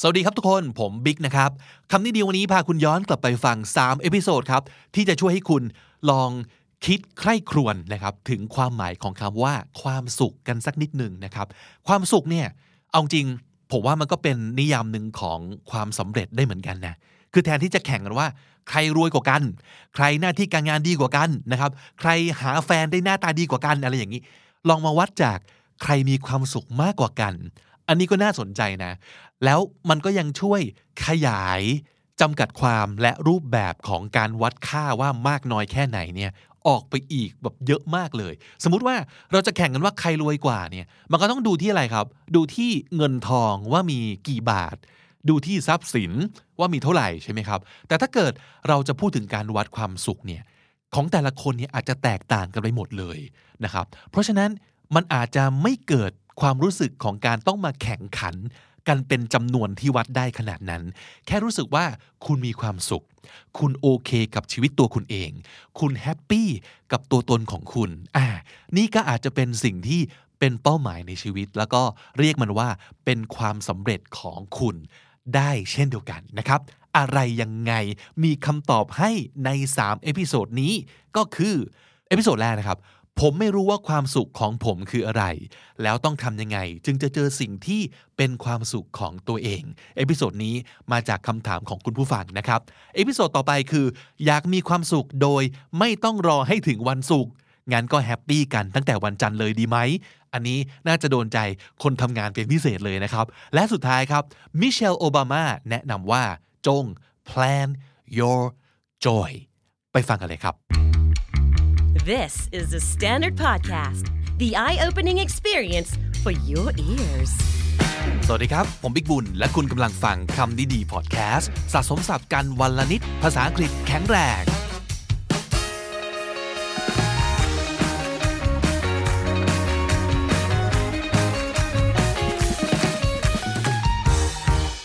สวัสดีครับทุกคน ผมบิ๊กนะครับคำนี้ดีวันนี้พาคุณย้อนกลับไปฟัง 3 episode ครับ ที่จะช่วยให้คุณลองคิดใคร่ครวญนะครับ ถึงความหมายของคำว่าความสุขกันสักนิดหนึ่งนะครับ ความสุขเนี่ย เอาจริง ผมว่ามันก็เป็นนิยามหนึ่งของความสำเร็จได้เหมือนกันนะ คือแทนที่จะแข่งกันว่า ใครรวยกว่ากัน ใครหน้าที่การงานดีกว่ากันนะครับ ใครหาแฟนได้หน้าตาดีกว่ากันอะไรอย่างนี้ ลองมาวัดจากใครมีความสุขมากกว่ากันอันนี้ก็น่าสนใจนะ แล้วมันก็ยังช่วยขยายจำกัดความและรูปแบบของการวัดค่าว่ามากน้อยแค่ไหนเนี่ยออกไปอีกแบบเยอะมากเลย สมมุติว่าเราจะแข่งกันว่าใครรวยกว่าเนี่ยมันก็ต้องดูที่อะไรครับ ดูที่เงินทองว่ามีกี่บาท ดูที่ทรัพย์สินว่ามีเท่าไหร่ใช่ไหมครับ แต่ถ้าเกิดเราจะพูดถึงการวัดความสุขเนี่ยของแต่ละคนเนี่ยอาจจะแตกต่างกันไปหมดเลยนะครับ เพราะฉะนั้นมันอาจจะไม่เกิดความรู้สึกของการต้องมาแข่งขัน กันเป็นจำนวนที่วัดได้ขนาดนั้น แค่รู้สึกว่าคุณมีความสุข คุณโอเคกับชีวิตตัวคุณเอง คุณแฮปปี้กับตัวตนของคุณอ่านี่ก็อาจจะเป็นสิ่งที่เป็นเป้าหมายในชีวิต แล้วก็เรียกมันว่าเป็นความสำเร็จของคุณได้เช่นเดียวกันนะครับ อะไรยังไงมีคำตอบให้ใน 3 episode นี้ก็คือ episode แรกนะครับ ผมไม่รู้ว่าความสุขของผมคืออะไร แล้วต้องทำยังไง จึงจะเจอสิ่งที่เป็นความสุขของตัวเอง episode นี้มาจากคำถามของคุณผู้ฟังนะครับ episode ต่อไปคือ อยากมีความสุขโดยไม่ต้องรอให้ถึงวันศุกร์งั้นก็ happy กันตั้งแต่วันจันทร์เลยดีไหม อันนี้น่าจะโดนใจคนทำงานเป็นพิเศษเลยนะครับ และสุดท้ายครับ มิเชลโอบามาแนะนำว่าจง plan your joy ไปฟังกันเลยครับ This is the Standard Podcast, the eye opening experience for your ears. สวัสดีครับ ผมบิ๊กบุญ และคุณกำลังฟังคำดีดีพอดแคสต์สะสมศัพท์กันวันละนิด ภาษาอังกฤษแข็งแรง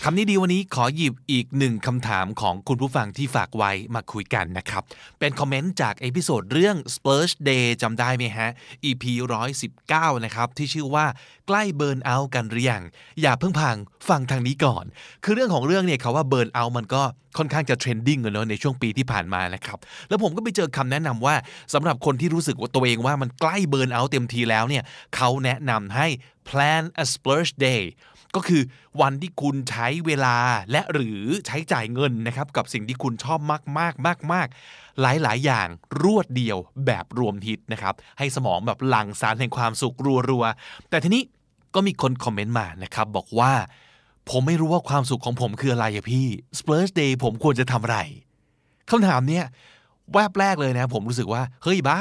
คำนี้ดีวันนี้ขอหยิบอีกหนึ่งคำถามของคุณผู้ฟังที่ฝากไว้มาคุยกันนะครับ เป็นคอมเมนต์จาก episode เรื่อง Splurge Day จำได้ไหมฮะ EP 119 นะครับ ที่ชื่อว่าใกล้ burnout กันหรือยัง อย่าเพิ่งพังฟังทางนี้ก่อน คือเรื่องของเรื่องเนี่ยคำว่า burnout มันก็ค่อนข้างจะ trending เนอะในช่วงปีที่ผ่านมานะครับ แล้วผมก็ไปเจอคำแนะนำว่าสำหรับคนที่รู้สึกว่าตัวเองว่ามันใกล้ burnout เต็มทีแล้วเนี่ยเขาแนะนำให้ plan a splurge day ก็คือวันที่คุณใช้เวลาและหรือใช้จ่ายเงินนะครับกับสิ่งที่คุณชอบมากมากมากมากหลายหลายๆอย่างรวดเดียวแบบรวมฮิตนะครับให้สมองแบบหลั่งสารแห่งความสุขรัวๆแต่ทีนี้ก็มีคนคอมเมนต์มานะครับบอกว่าผมไม่รู้ว่าความสุขของผมคืออะไรอะพี่ Splurge Day ผมควรจะทำอะไรคำถามเนี้ยแวบแรกเลยนะผมรู้สึกว่าเฮ้ยบ้า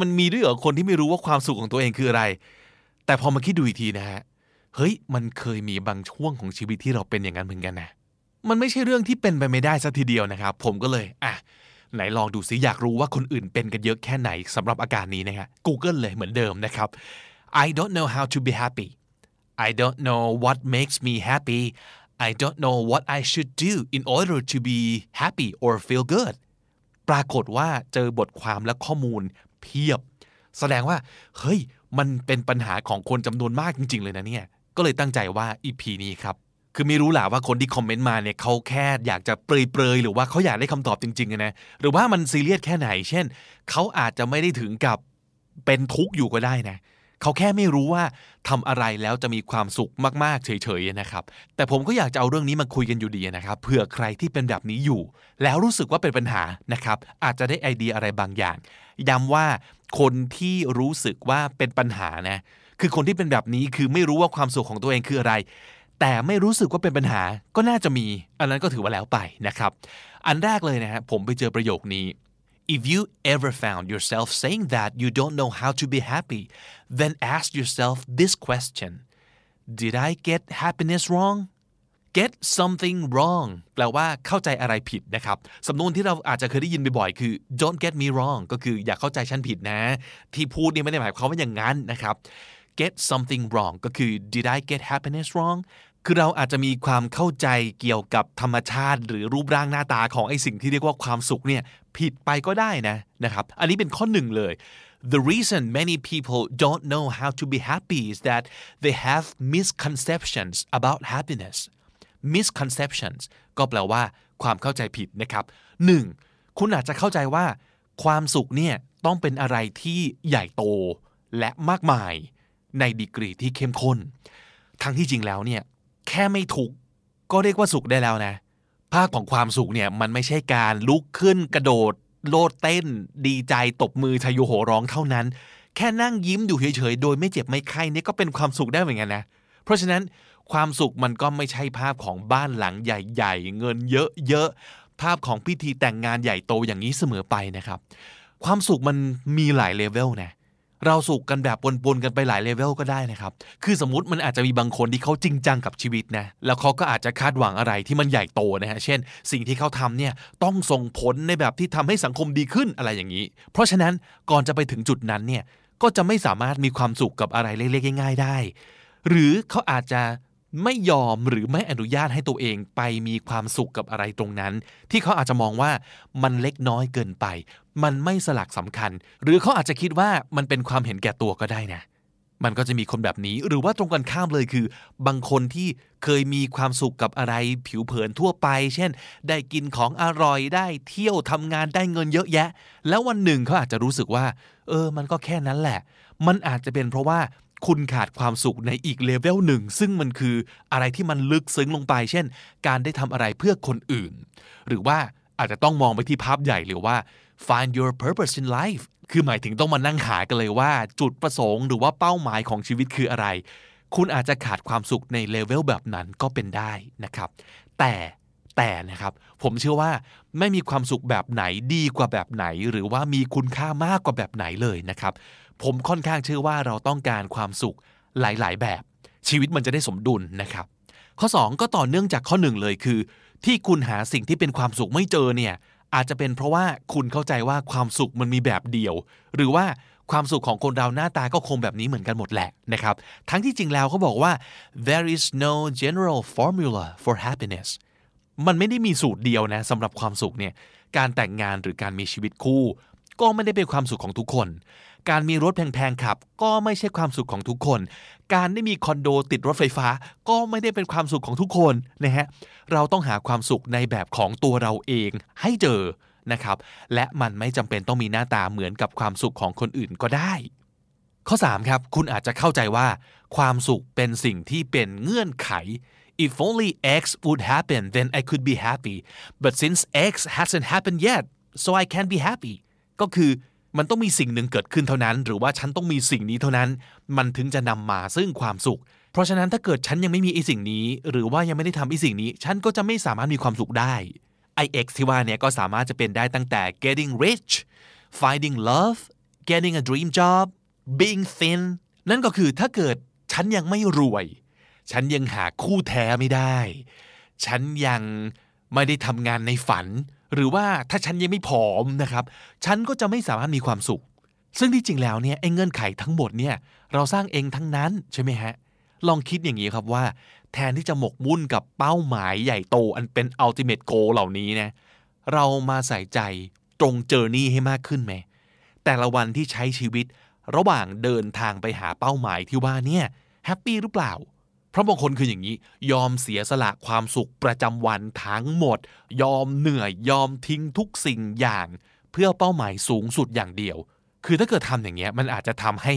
มันมีด้วยเหรอคนที่ไม่รู้ว่าความสุขของตัวเองคืออะไร แต่พอมาคิดดูอีกทีนะฮะ เฮ้ยมันเคยมีบางช่วงของชีวิตที่เราเป็นอย่างนั้นเหมือนกันนะมันไม่ใช่เรื่องที่เป็นไปไม่ได้สัทีเดียวนะครับ ผมก็เลยอะไหนลองดูซิอยากรู้ว่าคนอื่นเป็นกันเยอะแค่ไหนสำหรับอาการนี้นะฮะ Google เลยเหมือนเดิมนะครับ I don't know how to be happy I don't know what makes me happy I don't know what I should do in order to be happy or feel good ปรากฏว่าเจอบทความและข้อมูลเพียบ แสดงว่า เฮ้ย มันเป็นปัญหาของคนจำนวนมากจริง ๆ เลยนะเนี่ย ก็เลยตั้งใจว่า EP นี้ครับ คือไม่รู้แหละว่าคนที่คอมเมนต์มาเนี่ยเขาแค่อยากจะเปรยๆ หรือว่าเขาอยากได้คำตอบจริงๆนะ หรือว่ามันซีเรียสแค่ไหน เช่น เขาอาจจะไม่ได้ถึงกับเป็นทุกข์อยู่ก็ได้นะเขาแค่ไม่รู้ว่าทำอะไรแล้วจะมีความสุขมากๆ เฉยๆนะครับ แต่ผมก็อยากจะเอาเรื่องนี้มาคุยกันอยู่ดีนะครับเผื่อใครที่เป็นแบบนี้อยู่ แล้วรู้สึกว่าเป็นปัญหานะครับ อาจจะได้ไอเดียอะไรบางอย่างย้ำว่าคนที่รู้สึกว่าเป็นปัญหานะ คือคนที่เป็นแบบนี้คือไม่รู้ว่าความสุขของตัวเองคืออะไร แต่ไม่รู้สึกว่าเป็นปัญหาก็น่าจะมี อันนั้นก็ถือว่าแล้วไปนะครับ อันแรกเลยนะฮะผมไปเจอประโยคนี้ If you ever found yourself saying that you don't know how to be happy, then ask yourself this question Did I get happiness wrong? get something wrong แปลว่าเข้าใจอะไรผิดนะครับ สำนวนที่เราอาจจะเคยได้ยินบ่อยๆ คือ don't get me wrong ก็คืออย่าเข้าใจฉันผิดนะ ที่พูดนี่ไม่ได้หมายความว่าอย่างนั้นนะครับ get something wrong ก็คือ did I get happiness wrong คือเราอาจจะมีความเข้าใจเกี่ยวกับธรรมชาติ หรือรูปร่างหน้าตาของไอสิ่งที่เรียกว่าความสุขเนี่ยผิดไปก็ได้นะนะครับ อันนี้เป็นข้อหนึ่งเลย The reason many people don't know how to be happy is that they have misconceptions about happiness misconceptions ก็แปลว่าความเข้าใจผิดนะครับ 1. คุณอาจจะเข้าใจว่า ความสุขเนี่ยต้องเป็นอะไรที่ใหญ่โตและมากมาย ในดีกรีที่เข้มข้น ทั้งที่จริงแล้วเนี่ยแค่ไม่ทุกก็เรียกว่าสุขได้แล้วนะ ภาพของความสุขเนี่ยมันไม่ใช่การลุกขึ้นกระโดด โลดเต้น ดีใจตบมือชายโยโหร้องเท่านั้น แค่นั่งยิ้มอยู่เฉยๆ โดยไม่เจ็บไม่ไข้นี่ก็เป็นความสุขได้เหมือนกันนะ เพราะฉะนั้นความสุขมันก็ไม่ใช่ภาพของบ้านหลังใหญ่ๆ เงินเยอะๆ ภาพของพิธีแต่งงานใหญ่โตอย่างนี้เสมอไปนะครับ ความสุขมันมีหลายเลเวลนะ เราสุขกันแบบปนๆกันไปหลายเลเวลก็ได้นะครับ คือสมมติมันอาจจะมีบางคนที่เขาจริงจังกับชีวิตนะ แล้วเขาก็อาจจะคาดหวังอะไรที่มันใหญ่โตนะฮะ เช่น สิ่งที่เขาทำเนี่ยต้องส่งผลในแบบที่ทำให้สังคมดีขึ้นอะไรอย่างนี้ เพราะฉะนั้นก่อนจะไปถึงจุดนั้นเนี่ย ก็จะไม่สามารถมีความสุขกับอะไรเล็กๆง่าย ๆ ได้ หรือเขาอาจจะ ไม่ยอมหรือไม่อนุญาตให้ตัวเองไปมีความสุขกับอะไรตรงนั้น ที่เขาอาจจะมองว่ามันเล็กน้อยเกินไป มันไม่สลักสำคัญ หรือเขาอาจจะคิดว่ามันเป็นความเห็นแก่ตัวก็ได้นะ มันก็จะมีคนแบบนี้หรือว่าตรงกันข้ามเลยคือ บางคนที่เคยมีความสุขกับอะไรผิวเผินทั่วไป เช่น ได้กินของอร่อยได้เที่ยวทำงานได้เงินเยอะแยะ แล้ววันหนึ่งเขาอาจจะรู้สึกว่า เออ มันก็แค่นั้นแหละ มันอาจจะเป็นเพราะว่า คุณขาดความสุขในอีกเลเวลหนึ่ง ซึ่งมันคืออะไรที่มันลึกซึ้งลงไป เช่น การได้ทำอะไรเพื่อคนอื่น หรือว่าอาจจะต้องมองไปที่ภาพใหญ่หรือว่า find your purpose in life คือหมายถึงต้องมานั่งหากันเลยว่า จุดประสงค์หรือว่าเป้าหมายของชีวิตคืออะไร คุณอาจจะขาดความสุขในเลเวลแบบนั้นก็เป็นได้นะครับ แต่แต่นะครับ ผมเชื่อว่าไม่มีความสุขแบบไหนดีกว่าแบบไหน หรือว่ามีคุณค่ามากกว่าแบบไหนเลยนะครับ ผมค่อนข้างเชื่อว่าเราต้องการความสุขหลาย ๆ แบบ ชีวิตมันจะได้สมดุลนะครับ ข้อ 2 ก็ต่อเนื่องจากข้อ1เลยคือ ที่คุณหาสิ่งที่เป็นความสุขไม่เจอเนี่ยอาจจะเป็นเพราะว่าคุณเข้าใจว่าความสุขมันมีแบบเดียว หรือว่าความสุขของคนเราหน้าตาก็คงแบบนี้เหมือนกันหมดแหละนะครับ ทั้งที่จริงแล้วเขาบอกว่า there is no general formula for happiness มันไม่ได้มีสูตรเดียวนะสำหรับความสุขเนี่ยการแต่งงานหรือการมีชีวิตคู่ ก็ไม่ได้เป็นความสุขของทุกคน การมีรถแพงๆขับ ก็ไม่ใช่ความสุขของทุกคน การได้มีคอนโดติดรถไฟฟ้า ก็ไม่ได้เป็นความสุขของทุกคนนะฮะเราต้องหาความสุขในแบบของตัวเราเองให้เจอนะครับ และมันไม่จำเป็นต้องมีหน้าตาเหมือนกับความสุขของคนอื่นก็ได้ ข้อ3ครับคุณอาจจะเข้าใจว่า ความสุขเป็นสิ่งที่เป็นเงื่อนไข if only X would happen then I could be happy but since X hasn't happened yet so I can't be happy ก็คือ มันต้องมีสิ่งหนึ่งเกิดขึ้นเท่านั้น หรือว่าฉันต้องมีสิ่งนี้เท่านั้น มันถึงจะนำมาซึ่งความสุข เพราะฉะนั้นถ้าเกิดฉันยังไม่มีไอ้สิ่งนี้ หรือว่ายังไม่ได้ทำไอ้สิ่งนี้ ฉันก็จะไม่สามารถมีความสุขได้ IX ที่ว่าเนี่ยก็สามารถจะเป็นได้ตั้งแต่ getting rich finding love getting a dream job being thin นั่นก็คือถ้าเกิดฉันยังไม่รวย ฉันยังหาคู่แท้ไม่ได้ ฉันยังไม่ได้ทำงานในฝัน หรือว่าถ้าฉันยังไม่ผอมนะครับ ฉันก็จะไม่สามารถมีความสุข ซึ่งที่จริงแล้วเนี่ยไอ้เงื่อนไขทั้งหมดเนี่ยเราสร้างเองทั้งนั้นใช่ไหมฮะลองคิดอย่างนี้ครับว่า แทนที่จะหมกมุ่นกับเป้าหมายใหญ่โตอันเป็น ultimate goal เหล่านี้นะเรามาใส่ใจตรง journey ให้มากขึ้นไหมแต่ละวันที่ใช้ชีวิต ระหว่างเดินทางไปหาเป้าหมายที่ว่าเนี่ย happy หรือเปล่า เพราะบางคนคืออย่างนี้ ยอมเสียสละความสุขประจำวันทั้งหมด ยอมเหนื่อยยอมทิ้งทุกสิ่งอย่าง เพื่อเป้าหมายสูงสุดอย่างเดียว คือถ้าเกิดทำอย่างเงี้ยมันอาจจะทำให้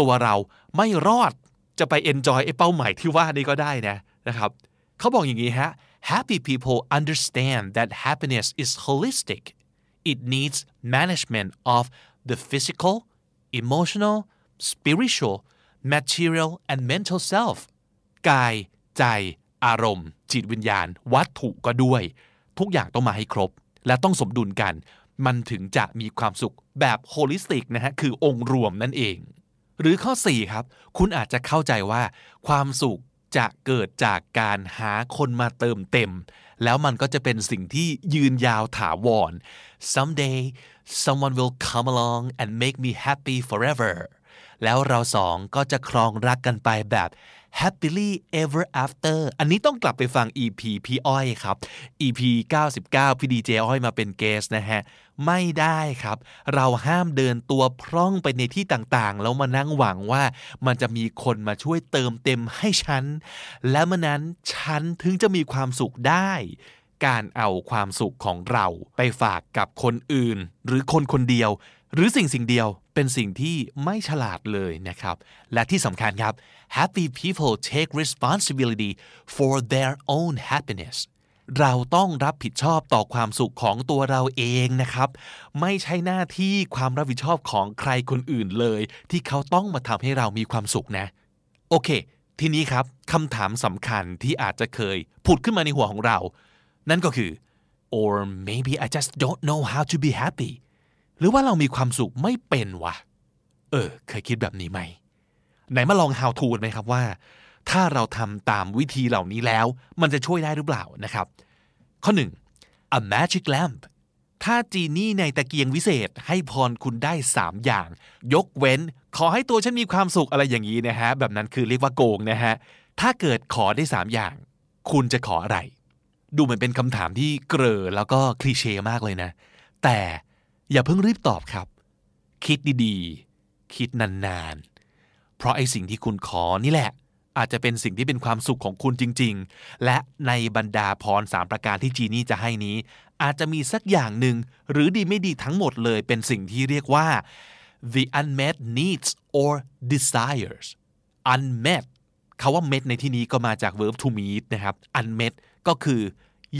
ตัวเราไม่รอดจะไปเอนจอยไอ้เป้าหมายที่ว่านี้ก็ได้นะนะครับเขาบอกอย่างนี้ฮะ happy people understand that happiness is holistic it needs management of the physical emotional spiritual material and mental self กาย ใจ อารมณ์ จิตวิญญาณ วัตถุก็ด้วย ทุกอย่างต้องมาให้ครบ และต้องสมดุลกัน มันถึงจะมีความสุขแบบโฮลิสติกนะฮะคือองค์รวมนั่นเอง หรือข้อ 4 ครับ คุณอาจจะเข้าใจว่า ความสุขจะเกิดจากการหาคนมาเติมเต็ม แล้วมันก็จะเป็นสิ่งที่ยืนยาวถาวร someday someone will come along and make me happy forever แล้วเราสองก็จะครองรักกันไปแบบ happily ever after อันนี้ต้องกลับไปฟัง EP พี่อ้อยครับ EP 99 พี่ดีเจอ้อยมาเป็นเกสนะฮะ ไม่ได้ครับ เราห้ามเดินตัวพร่องไปในที่ต่างๆ แล้วมานั่งหวังว่ามันจะมีคนมาช่วยเติมเต็มให้ฉัน และเมื่อนั้นฉันถึงจะมีความสุขได้การเอาความสุขของเราไปฝากกับคนอื่น หรือคนคนเดียว หรือสิ่งสิ่งเดียวเป็นสิ่งที่ไม่ฉลาดเลยนะครับ และที่สำคัญครับ happy people take responsibility for their own happiness เราต้องรับผิดชอบต่อความสุขของตัวเราเองนะครับ ไม่ใช่หน้าที่ความรับผิดชอบของใครคนอื่นเลย ที่เขาต้องมาทำให้เรามีความสุขนะ โอเค ทีนี้ครับคำถามสำคัญที่อาจจะเคยผุดขึ้นมาในหัวของเรา นั่นก็คือ or maybe I just don't know how to be happy หรือว่าเรามีความสุขไม่เป็นวะ เออ เคยคิดแบบนี้ไหม ไหนมาลอง how to ไหมครับว่า ถ้าเราทำตามวิธีเหล่านี้แล้ว มันจะช่วยได้หรือเปล่านะครับ ข้อ1 a magic lamp ถ้าจีนี่ในตะเกียงวิเศษให้พรคุณได้ 3 อย่าง ยกเว้น ขอให้ตัวฉันมีความสุขอะไรอย่างนี้นะฮะ แบบนั้นคือเรียกว่าโกงนะฮะ ถ้าเกิดขอได้ 3 อย่าง คุณจะขออะไร ดูเหมือนเป็นคำถามที่เกรอแล้วก็คลีเช่มากเลยนะ แต่ อย่าเพิ่งรีบตอบครับ คิดดีๆ คิดนานๆ เพราะไอ้สิ่งที่คุณขอนี่แหละ อาจจะเป็นสิ่งที่เป็นความสุขของคุณจริง ๆ และในบรรดาพรสามประการที่จีนี่จะให้นี้ อาจจะมีสักอย่างหนึ่งหรือดีไม่ดีทั้งหมดเลยเป็นสิ่งที่เรียกว่า the unmet needs or desires unmet คาว่า met ในที่นี้ก็มาจาก verb to meet นะครับ unmet ก็คือ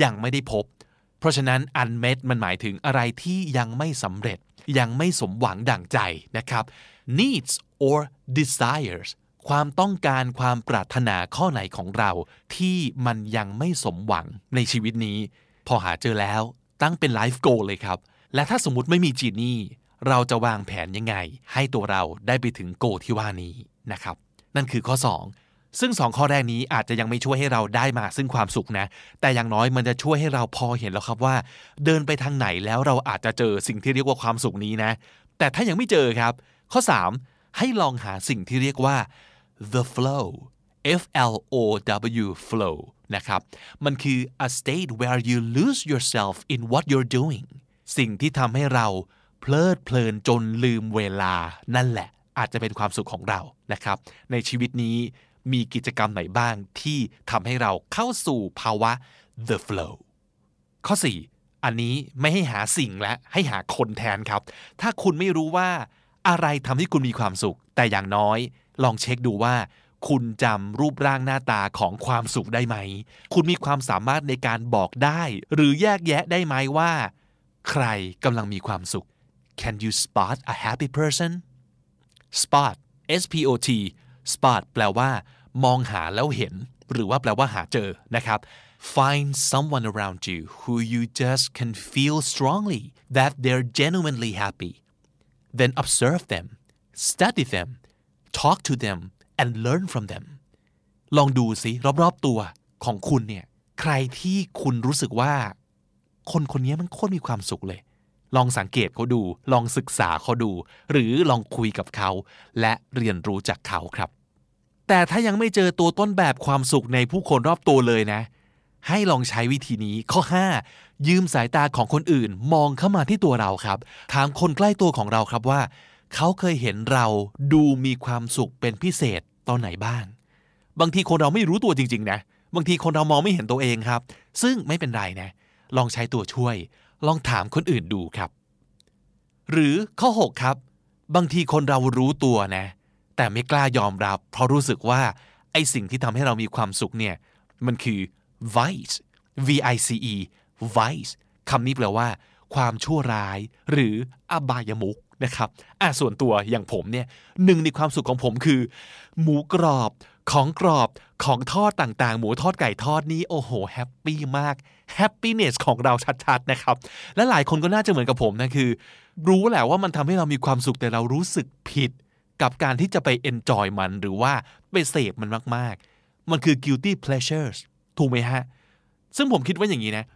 ยังไม่ได้พบ เพราะฉะนั้น unmet มันหมายถึงอะไรที่ยังไม่สำเร็จ ยังไม่สมหวังดั่งใจนะครับ needs or desires ความต้องการความปรารถนาข้อไหนของเรา ที่มันยังไม่สมหวังในชีวิตนี้ พอหาเจอแล้วตั้งเป็น life goal เลยครับ และถ้าสมมติไม่มีจีนี่ เราจะวางแผนยังไง ให้ตัวเราได้ไปถึงโกที่ว่านี้นะครับ นั่นคือข้อ 2 ซึ่ง 2 ข้อแรกนี้อาจจะยังไม่ช่วยให้เราได้มาซึ่งความสุขนะ แต่อย่างน้อยมันจะช่วยให้เราพอเห็นแล้วครับว่า เดินไปทางไหนแล้วเราอาจจะเจอสิ่งที่เรียกว่าความสุขนี้นะ แต่ถ้ายังไม่เจอครับ ข้อ 3 ให้ลองหาสิ่งที่เรียกว่า the flow F L O W flow นะครับ มันคือ a state where you lose yourself in what you're doing สิ่งที่ทำให้เราเพลิดเพลินจนลืมเวลานั่นแหละ อาจจะเป็นความสุขของเรานะครับ ในชีวิตนี้ มีกิจกรรมไหนบ้างที่ทำให้เราเข้าสู่ภาวะ the flow ข้อ 4 อันนี้ไม่ให้หาสิ่งและให้หาคนแทนครับ ถ้าคุณไม่รู้ว่าอะไรทำให้คุณมีความสุข แต่อย่างน้อย ลองเช็คดูว่า คุณจำรูปร่างหน้าตาของความสุขได้ไหม คุณมีความสามารถในการบอกได้ หรือแยกแยะได้ไหมว่า ใครกำลังมีความสุข Can you spot a happy person spot S P O T spot แปลว่า มองหาแล้วเห็น หรือว่าแปลว่าหาเจอนะครับ find someone around you who you just can feel strongly that they're genuinely happy then observe them study them talk to them and learn from them ลองดูสิรอบๆตัวของคุณเนี่ยใครที่คุณรู้สึกว่า คนคนนี้มันโคตรมีความสุขเลย ลองสังเกตเขาดู ลองศึกษาเขาดู หรือลองคุยกับเขา และเรียนรู้จากเขาครับ แต่ถ้ายังไม่เจอตัวต้นแบบความสุขในผู้คนรอบตัวเลยนะ ให้ลองใช้วิธีนี้ข้อ 5 ยืมสายตาของคนอื่นมองเข้ามาที่ตัวเราครับ ถามคนใกล้ตัวของเราครับว่า เขาเคยเห็นเราดูมีความสุขเป็นพิเศษตอนไหนบ้าง บางทีคนเราไม่รู้ตัวจริง ๆ นะ บางทีคนเรามองไม่เห็นตัวเองครับ ซึ่งไม่เป็นไรนะ ลองใช้ตัวช่วย ลองถามคนอื่นดูครับ หรือข้อ 6 ครับ บางทีคนเรารู้ตัวนะ แต่ไม่กล้ายอมรับ เพราะรู้สึกว่าไอสิ่งที่ทำให้เรามีความสุขเนี่ยมันคือ vice v i c e vice คำนี้แปลว่า ความชั่วร้าย หรืออบายมุกนะครับอะส่วนตัวอย่างผมเนี่ยหนึ่งในความสุขของผมคือ หมูกรอบของกรอบของทอดต่างๆ หมูทอดไก่ทอดนี้โอ้โหแฮปปี้มากแฮปปี้เนสของเราชัดๆนะครับ และหลายคนก็น่าจะเหมือนกับผมนะคือ รู้แหละว่ามันทำให้เรามีความสุขแต่เรารู้สึกผิด กับการที่จะไป enjoy มันหรือว่าไปเสพมันมาก ๆ มันคือ guilty pleasures ถูกไหมฮะ ซึ่งผมคิดว่าอย่างนี้นะ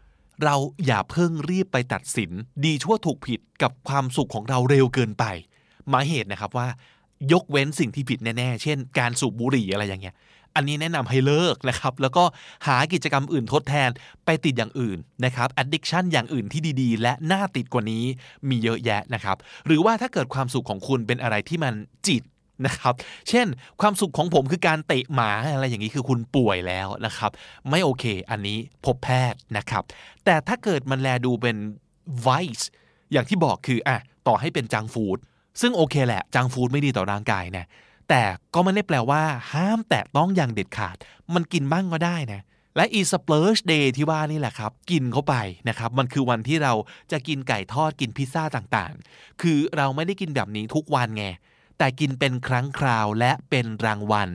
เราอย่าเพิ่งรีบไปตัดสิน ดีชั่วถูกผิดกับความสุขของเราเร็วเกินไป หมายเหตุนะครับว่า ยกเว้นสิ่งที่ผิดแน่ ๆ เช่น การสูบบุหรี่อะไรอย่างเงี้ย อันนี้แนะนำให้เลิกนะครับ แล้วก็หากิจกรรมอื่นทดแทนไปติดอย่างอื่นนะครับ addiction อย่างอื่นที่ดีๆ และน่าติดกว่านี้มีเยอะแยะนะครับ หรือว่าถ้าเกิดความสุขของคุณเป็นอะไรที่มันจิตนะครับเช่นความสุขของผมคือการเตะหมาอะไรอย่างนี้คือคุณป่วยแล้วนะครับ ไม่โอเค อันนี้พบแพทย์นะครับ แต่ถ้าเกิดมันแลดูเป็น vice อย่างที่บอกคืออะต่อให้เป็น junk food ซึ่งโอเคแหละ junk food ไม่ดีต่อร่างกายนะ แต่ก็ไม่ได้แปลว่า ห้ามแตะต้องอย่างเด็ดขาด มันกินบ้างก็ได้นะและไอ้ Splurge Day ที่ว่านี่แหละครับ กินเข้าไปนะครับ มันคือวันที่เราจะกินไก่ทอดกินพิซซ่าต่างๆ คือเราไม่ได้กินแบบนี้ทุกวันไง แต่กินเป็นครั้งคราวและเป็นรางวัล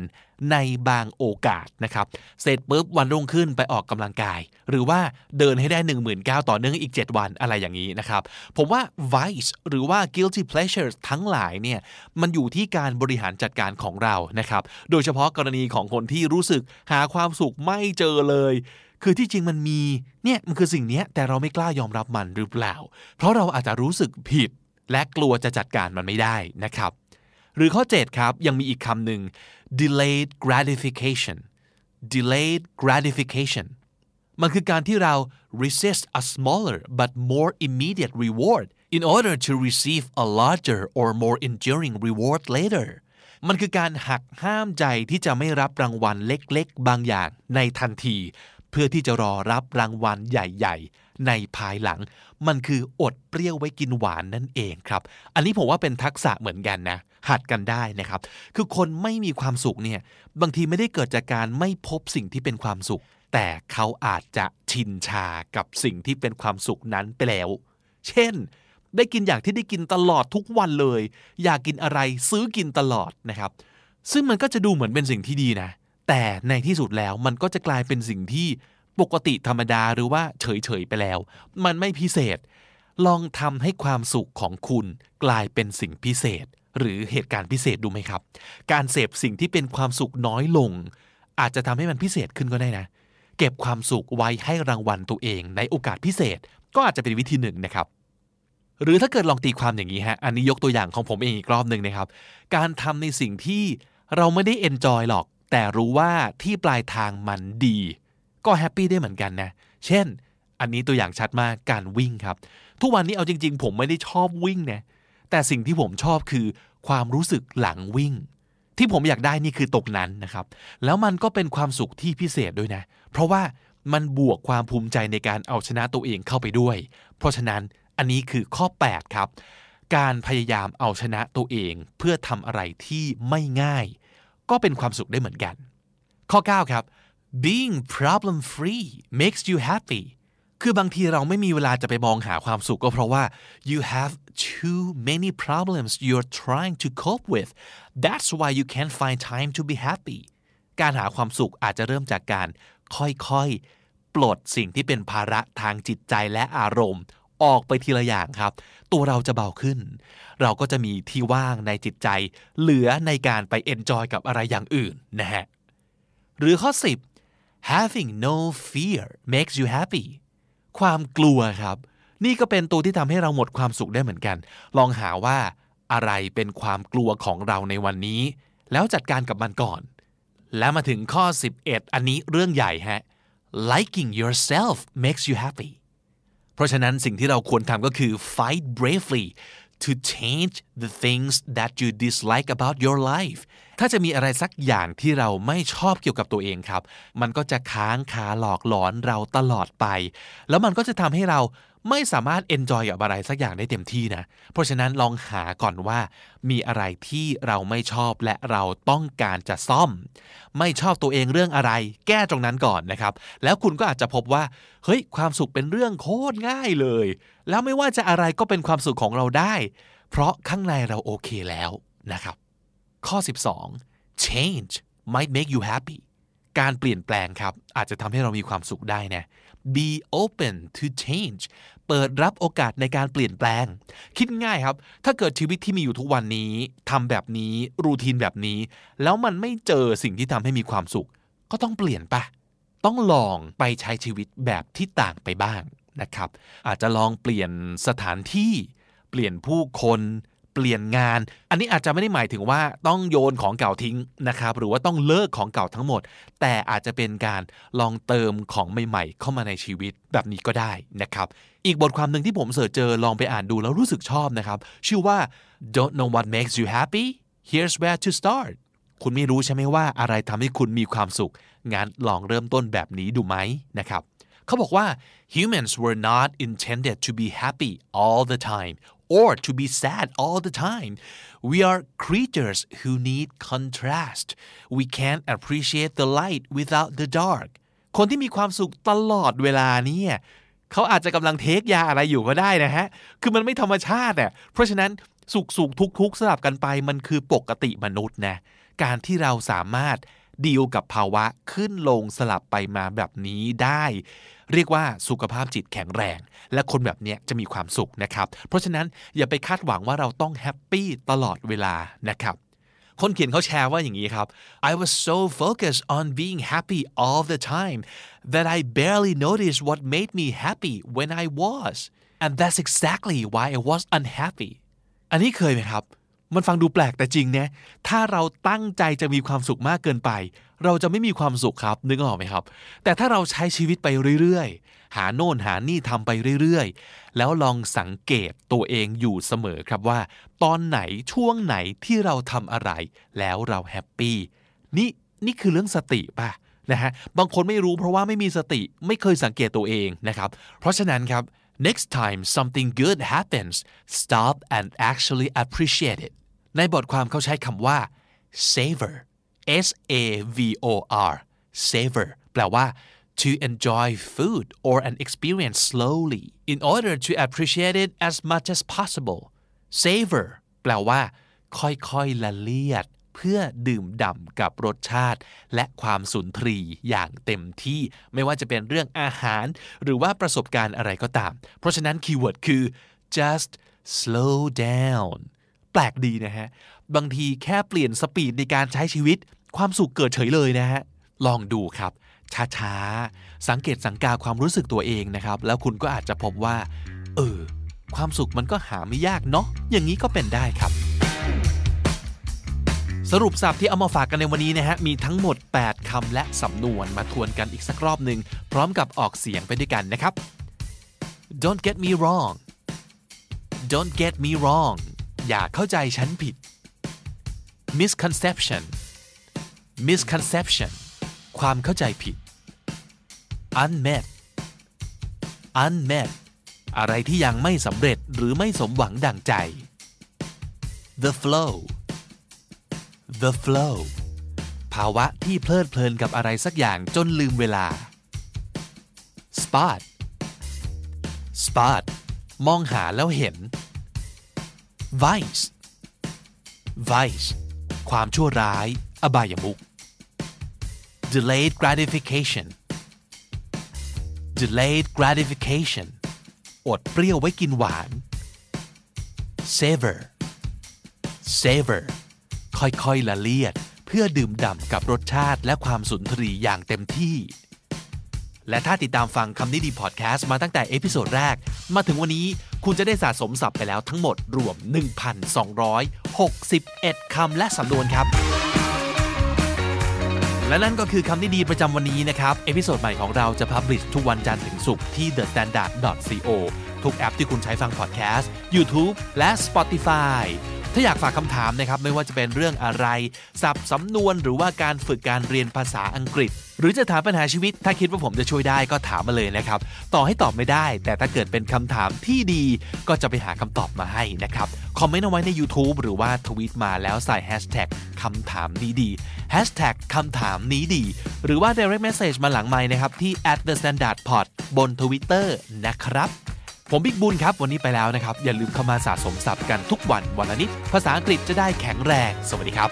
ในบางโอกาสนะครับ เสร็จปุ๊บวันรุ่งขึ้นไปออกกำลังกาย หรือว่าเดินให้ได้ 1 9 0 0 0ต่อเนื่องอีก 7 วันอะไรอย่างนี้นะครับ ผมว่า vice หรือว่า guilty pleasures ทั้งหลายเนี่ยมันอยู่ที่การบริหารจัดการของเรานะครับ โดยเฉพาะกรณีของคนที่รู้สึกหาความสุขไม่เจอเลย คือที่จริงมันมีเนี่ยมันคือสิ่งนี้แต่เราไม่กล้ายอมรับมันหรือเปล่า เพราะเราอาจจะรู้สึกผิด และกลัวจะจัดการมันไม่ได้นะครับ หรือข้อ 7 ครับ ยังมีอีกคำหนึ่ง delayed gratification delayed gratification มันคือการที่เรา resist a smaller but more immediate reward in order to receive a larger or more enduring reward later มันคือการหักห้ามใจที่จะไม่รับรางวัลเล็กๆ บางอย่างในทันที เพื่อที่จะรอรับรางวัลใหญ่ ๆ ในภายหลัง มันคืออดเปรี้ยวไว้กินหวานนั่นเองครับ อันนี้ผมว่าเป็นทักษะเหมือนกันนะ หัดกันได้นะครับ คือคนไม่มีความสุขเนี่ยบางทีไม่ได้เกิดจากการไม่พบสิ่งที่เป็นความสุข แต่เขาอาจจะชินชากับสิ่งที่เป็นความสุขนั้นไปแล้ว เช่น ได้กินอย่างที่ได้กินตลอดทุกวันเลย อยากกินอะไรซื้อกินตลอดนะครับ ซึ่งมันก็จะดูเหมือนเป็นสิ่งที่ดีนะ แต่ในที่สุดแล้วมันก็จะกลายเป็นสิ่งที่ปกติธรรมดาหรือว่าเฉยๆไปแล้ว มันไม่พิเศษ ลองทำให้ความสุขของคุณกลายเป็นสิ่งพิเศษ หรือเหตุการณ์พิเศษดูไหมครับ การเสพสิ่งที่เป็นความสุขน้อยลง อาจจะทำให้มันพิเศษขึ้นก็ได้นะ เก็บความสุขไว้ให้รางวัลตัวเอง ในโอกาสพิเศษ ก็อาจจะเป็นวิธีหนึ่งนะครับ หรือถ้าเกิดลองตีความอย่างนี้ฮะอันนี้ยกตัวอย่างของผมเองอีกรอบหนึ่งนะครับ การทำในสิ่งที่เราไม่ได้ enjoy หรอก แต่รู้ว่าที่ปลายทางมันดี ก็ happy ได้เหมือนกันนะเช่น อันนี้ตัวอย่างชัดมากการวิ่งครับ ทุกวันนี้เอาจริง ๆ ผมไม่ได้ชอบวิ่งนะแต่สิ่งที่ผมชอบคือ ความรู้สึกหลังวิ่ง ที่ผมอยากได้นี่คือตรงนั้นนะครับ แล้วมันก็เป็นความสุขที่พิเศษด้วยนะ เพราะว่ามันบวกความภูมิใจในการเอาชนะตัวเองเข้าไปด้วย เพราะฉะนั้นอันนี้คือข้อ 8 ครับ การพยายามเอาชนะตัวเองเพื่อทำอะไรที่ไม่ง่าย ก็เป็นความสุขได้เหมือนกัน ข้อ 9 ครับ being problem free makes you happy คือบางทีเราไม่มีเวลาจะไปมองหาความสุขก็เพราะว่า you have too many problems you're trying to cope with that's why you can't find time to be happy การหาความสุขอาจจะเริ่มจากการค่อยๆ ปลดสิ่งที่เป็นภาระทางจิตใจและอารมณ์ ออกไปทีละอย่างครับ ตัวเราจะเบาขึ้น เราก็จะมีที่ว่างในจิตใจ เหลือในการไป enjoy กับอะไรอย่างอื่นนะฮะ หรือข้อ 10 having no fear makes you happy ความกลัวครับ นี่ก็เป็นตัวที่ทำให้เราหมดความสุขได้เหมือนกัน ลองหาว่าอะไรเป็นความกลัวของเราในวันนี้ แล้วจัดการกับมันก่อน แล้วมาถึงข้อ 11 อันนี้เรื่องใหญ่ฮะ liking yourself makes you happy เพราะฉะนั้นสิ่งที่เราควรทำก็คือ fight bravely to change the things that you dislike about your life ถ้าจะมีอะไรสักอย่างที่เราไม่ชอบเกี่ยวกับตัวเองครับ มันก็จะค้างคาหลอกหลอนเราตลอดไป แล้วมันก็จะทำให้เรา ไม่สามารถ enjoy กับอะไรสักอย่างได้เต็มที่นะ เพราะฉะนั้นลองหาก่อนว่ามีอะไรที่เราไม่ชอบและเราต้องการจะซ่อม ไม่ชอบตัวเองเรื่องอะไร แก้ตรงนั้นก่อนนะครับ แล้วคุณก็อาจจะพบว่า เฮ้ย ความสุขเป็นเรื่องโคตรง่ายเลย แล้วไม่ว่าจะอะไรก็เป็นความสุขของเราได้ เพราะข้างในเราโอเคแล้วนะครับ ข้อ 12 change might make you happy การเปลี่ยนแปลงครับ อาจจะทำให้เรามีความสุขได้นะ be open to change เปิดรับโอกาสในการเปลี่ยนแปลง คิดง่ายครับ ถ้าเกิดชีวิตที่มีอยู่ทุกวันนี้ทำแบบนี้ รูทีนแบบนี้ แล้วมันไม่เจอสิ่งที่ทำให้มีความสุข ก็ต้องเปลี่ยนปะต้องลองไปใช้ชีวิตแบบที่ต่างไปบ้างนะครับ อาจจะลองเปลี่ยนสถานที่ เปลี่ยนผู้คน ปลี่ยนงาน อันนี้อาจจะไม่ได้หมายถึงว่าต้องโยนของเก่าทิ้งนะครับ หรือว่าต้องเลิกของเก่าทั้งหมด แต่อาจจะเป็นการลองเติมของใหม่ๆ เข้ามาในชีวิตแบบนี้ก็ได้นะครับ อีกบทความหนึ่งที่ผมเสิร์ชเจอลองไปอ่านดูแล้วรู้สึกชอบนะครับ ชื่อว่า don't know what makes you happy here's where to start คุณไม่รู้ใช่ไหมว่าอะไรทำให้คุณมีความสุขงั้นลองเริ่มต้นแบบนี้ดูไหมนะครับเขาบอกว่า humans were not intended to be happy all the time or to be sad all the time we are creatures who need contrast we can't appreciate the light without the dark คนที่มีความสุขตลอดเวลาเนี่ยเขาอาจจะกำลังเทคยาอะไรอยู่ก็ได้นะฮะ คือมันไม่ธรรมชาติอะเพราะฉะนั้นสุขสุขทุกทุกสลับกันไปมันคือปกติมนุษย์นะ การที่เราสามารถ ดีลกับภาวะขึ้นลงสลับไปมาแบบนี้ได้ เรียกว่าสุขภาพจิตแข็งแรง และคนแบบเนี้ยจะมีความสุขนะครับ เพราะฉะนั้นอย่าไปคาดหวังว่าเราต้องแฮปปี้ตลอดเวลานะครับคนเขียนเขาแชร์ว่าอย่างนี้ครับ I was so focused on being happy all the time that I barely noticed what made me happy when I was and that's exactly why I was unhappy อันนี้เคยไหมครับ มันฟังดูแปลกแต่จริงนะถ้าเราตั้งใจจะมีความสุขมากเกินไป เราจะไม่มีความสุขครับนึกออกไหมครับ แต่ถ้าเราใช้ชีวิตไปเรื่อยๆ หาโน่นหานี่ทำไปเรื่อยๆ แล้วลองสังเกตตัวเองอยู่เสมอครับว่า ตอนไหนช่วงไหนที่เราทำอะไร แล้วเราแฮปปี้นี่นี่คือเรื่องสติป่ะนะฮะบางคนไม่รู้เพราะว่าไม่มีสติไม่เคยสังเกตตัวเองนะครับ เพราะฉะนั้นครับ next time something good happens stop and actually appreciate it ในบทความเขาใช้คำว่า savor S A V O R savor แปลว่า to enjoy food or an experience slowly in order to appreciate it as much as possible savor แปลว่า ค่อยๆละเลียด เพื่อดื่มด่ำกับรสชาติ และความสุนทรีอย่างเต็มที่ไม่ว่าจะเป็นเรื่องอาหาร หรือว่าประสบการณ์อะไรก็ตาม เพราะฉะนั้น keyword คือ just slow down แปลกดีนะฮะ บางทีแค่เปลี่ยนสปีดในการใช้ชีวิต ความสุขเกิดเฉยเลยนะฮะ ลองดูครับ ช้าๆ สังเกตสังกาความรู้สึกตัวเองนะครับ แล้วคุณก็อาจจะพบว่า เออ ความสุขมันก็หาไม่ยากเนาะอย่างนี้ก็เป็นได้ครับ สรุปสับที่เอามาฝากกันในวันนี้นะฮะ มีทั้งหมด 8 คำและสำนวนมาทวนกันอีกสักรอบหนึ่งพร้อมกับออกเสียงไปด้วยกันนะครับ don't get me wrong don't get me wrong อย่าเข้าใจฉันผิด misconception misconception ความเข้าใจผิด unmet unmet อะไรที่ยังไม่สำเร็จหรือไม่สมหวังดังใจ the flow the flow ภาวะที่เพลิดเพลินกับอะไรสักอย่างจนลืมเวลา spot spot มองหาแล้วเห็น vice vice ความชั่วร้าย อบายมุก delayed gratification delayed gratification อดเปรี้ยวไว้กินหวาน savor savor ค่อยๆ ละเลียด เพื่อดื่มด่ำกับรสชาติและความสุนทรีอย่างเต็มที่ และถ้าติดตามฟังคำนี้ดีพอดแคสต์มาตั้งแต่ episode แรก มาถึงวันนี้คุณจะได้สะสมศัพท์ไปแล้วทั้งหมดรวม 1,261 คำและสำนวนครับ และนั่นก็คือคำนี้ดีประจำวันนี้นะครับ episode ใหม่ของเราจะ publish ทุกวันจันทร์ถึงศุกร์ที่ thestandard.co ทุกแอปที่คุณใช้ฟังพอดแคสต์ YouTube และ Spotify ถ้าอยากฝากคำถามนะครับไม่ว่าจะเป็นเรื่องอะไร ศัพท์สำนวนหรือว่าการฝึกการเรียนภาษาอังกฤษ หรือจะถามปัญหาชีวิต ถ้าคิดว่าผมจะช่วยได้ก็ถามมาเลยนะครับ ต่อให้ตอบไม่ได้ แต่ถ้าเกิดเป็นคำถามที่ดี ก็จะไปหาคำตอบมาให้นะครับคอมเมนต์เอาไว้ใน YouTube หรือว่าทวีตมาแล้วใส่แฮชแท็กคำถามนี้ดีแฮชแท็กคำถามนี้ดี หรือว่า direct message มาหลังไมค์นะครับที่ at the standard pod บน Twitter นะครับ ผมบิ๊กบุญครับ วันนี้ไปแล้วนะครับ อย่าลืมเข้ามาสะสมศัพท์กันทุกวันวันละนิด ภาษาอังกฤษจะได้แข็งแรง สวัสดีครับ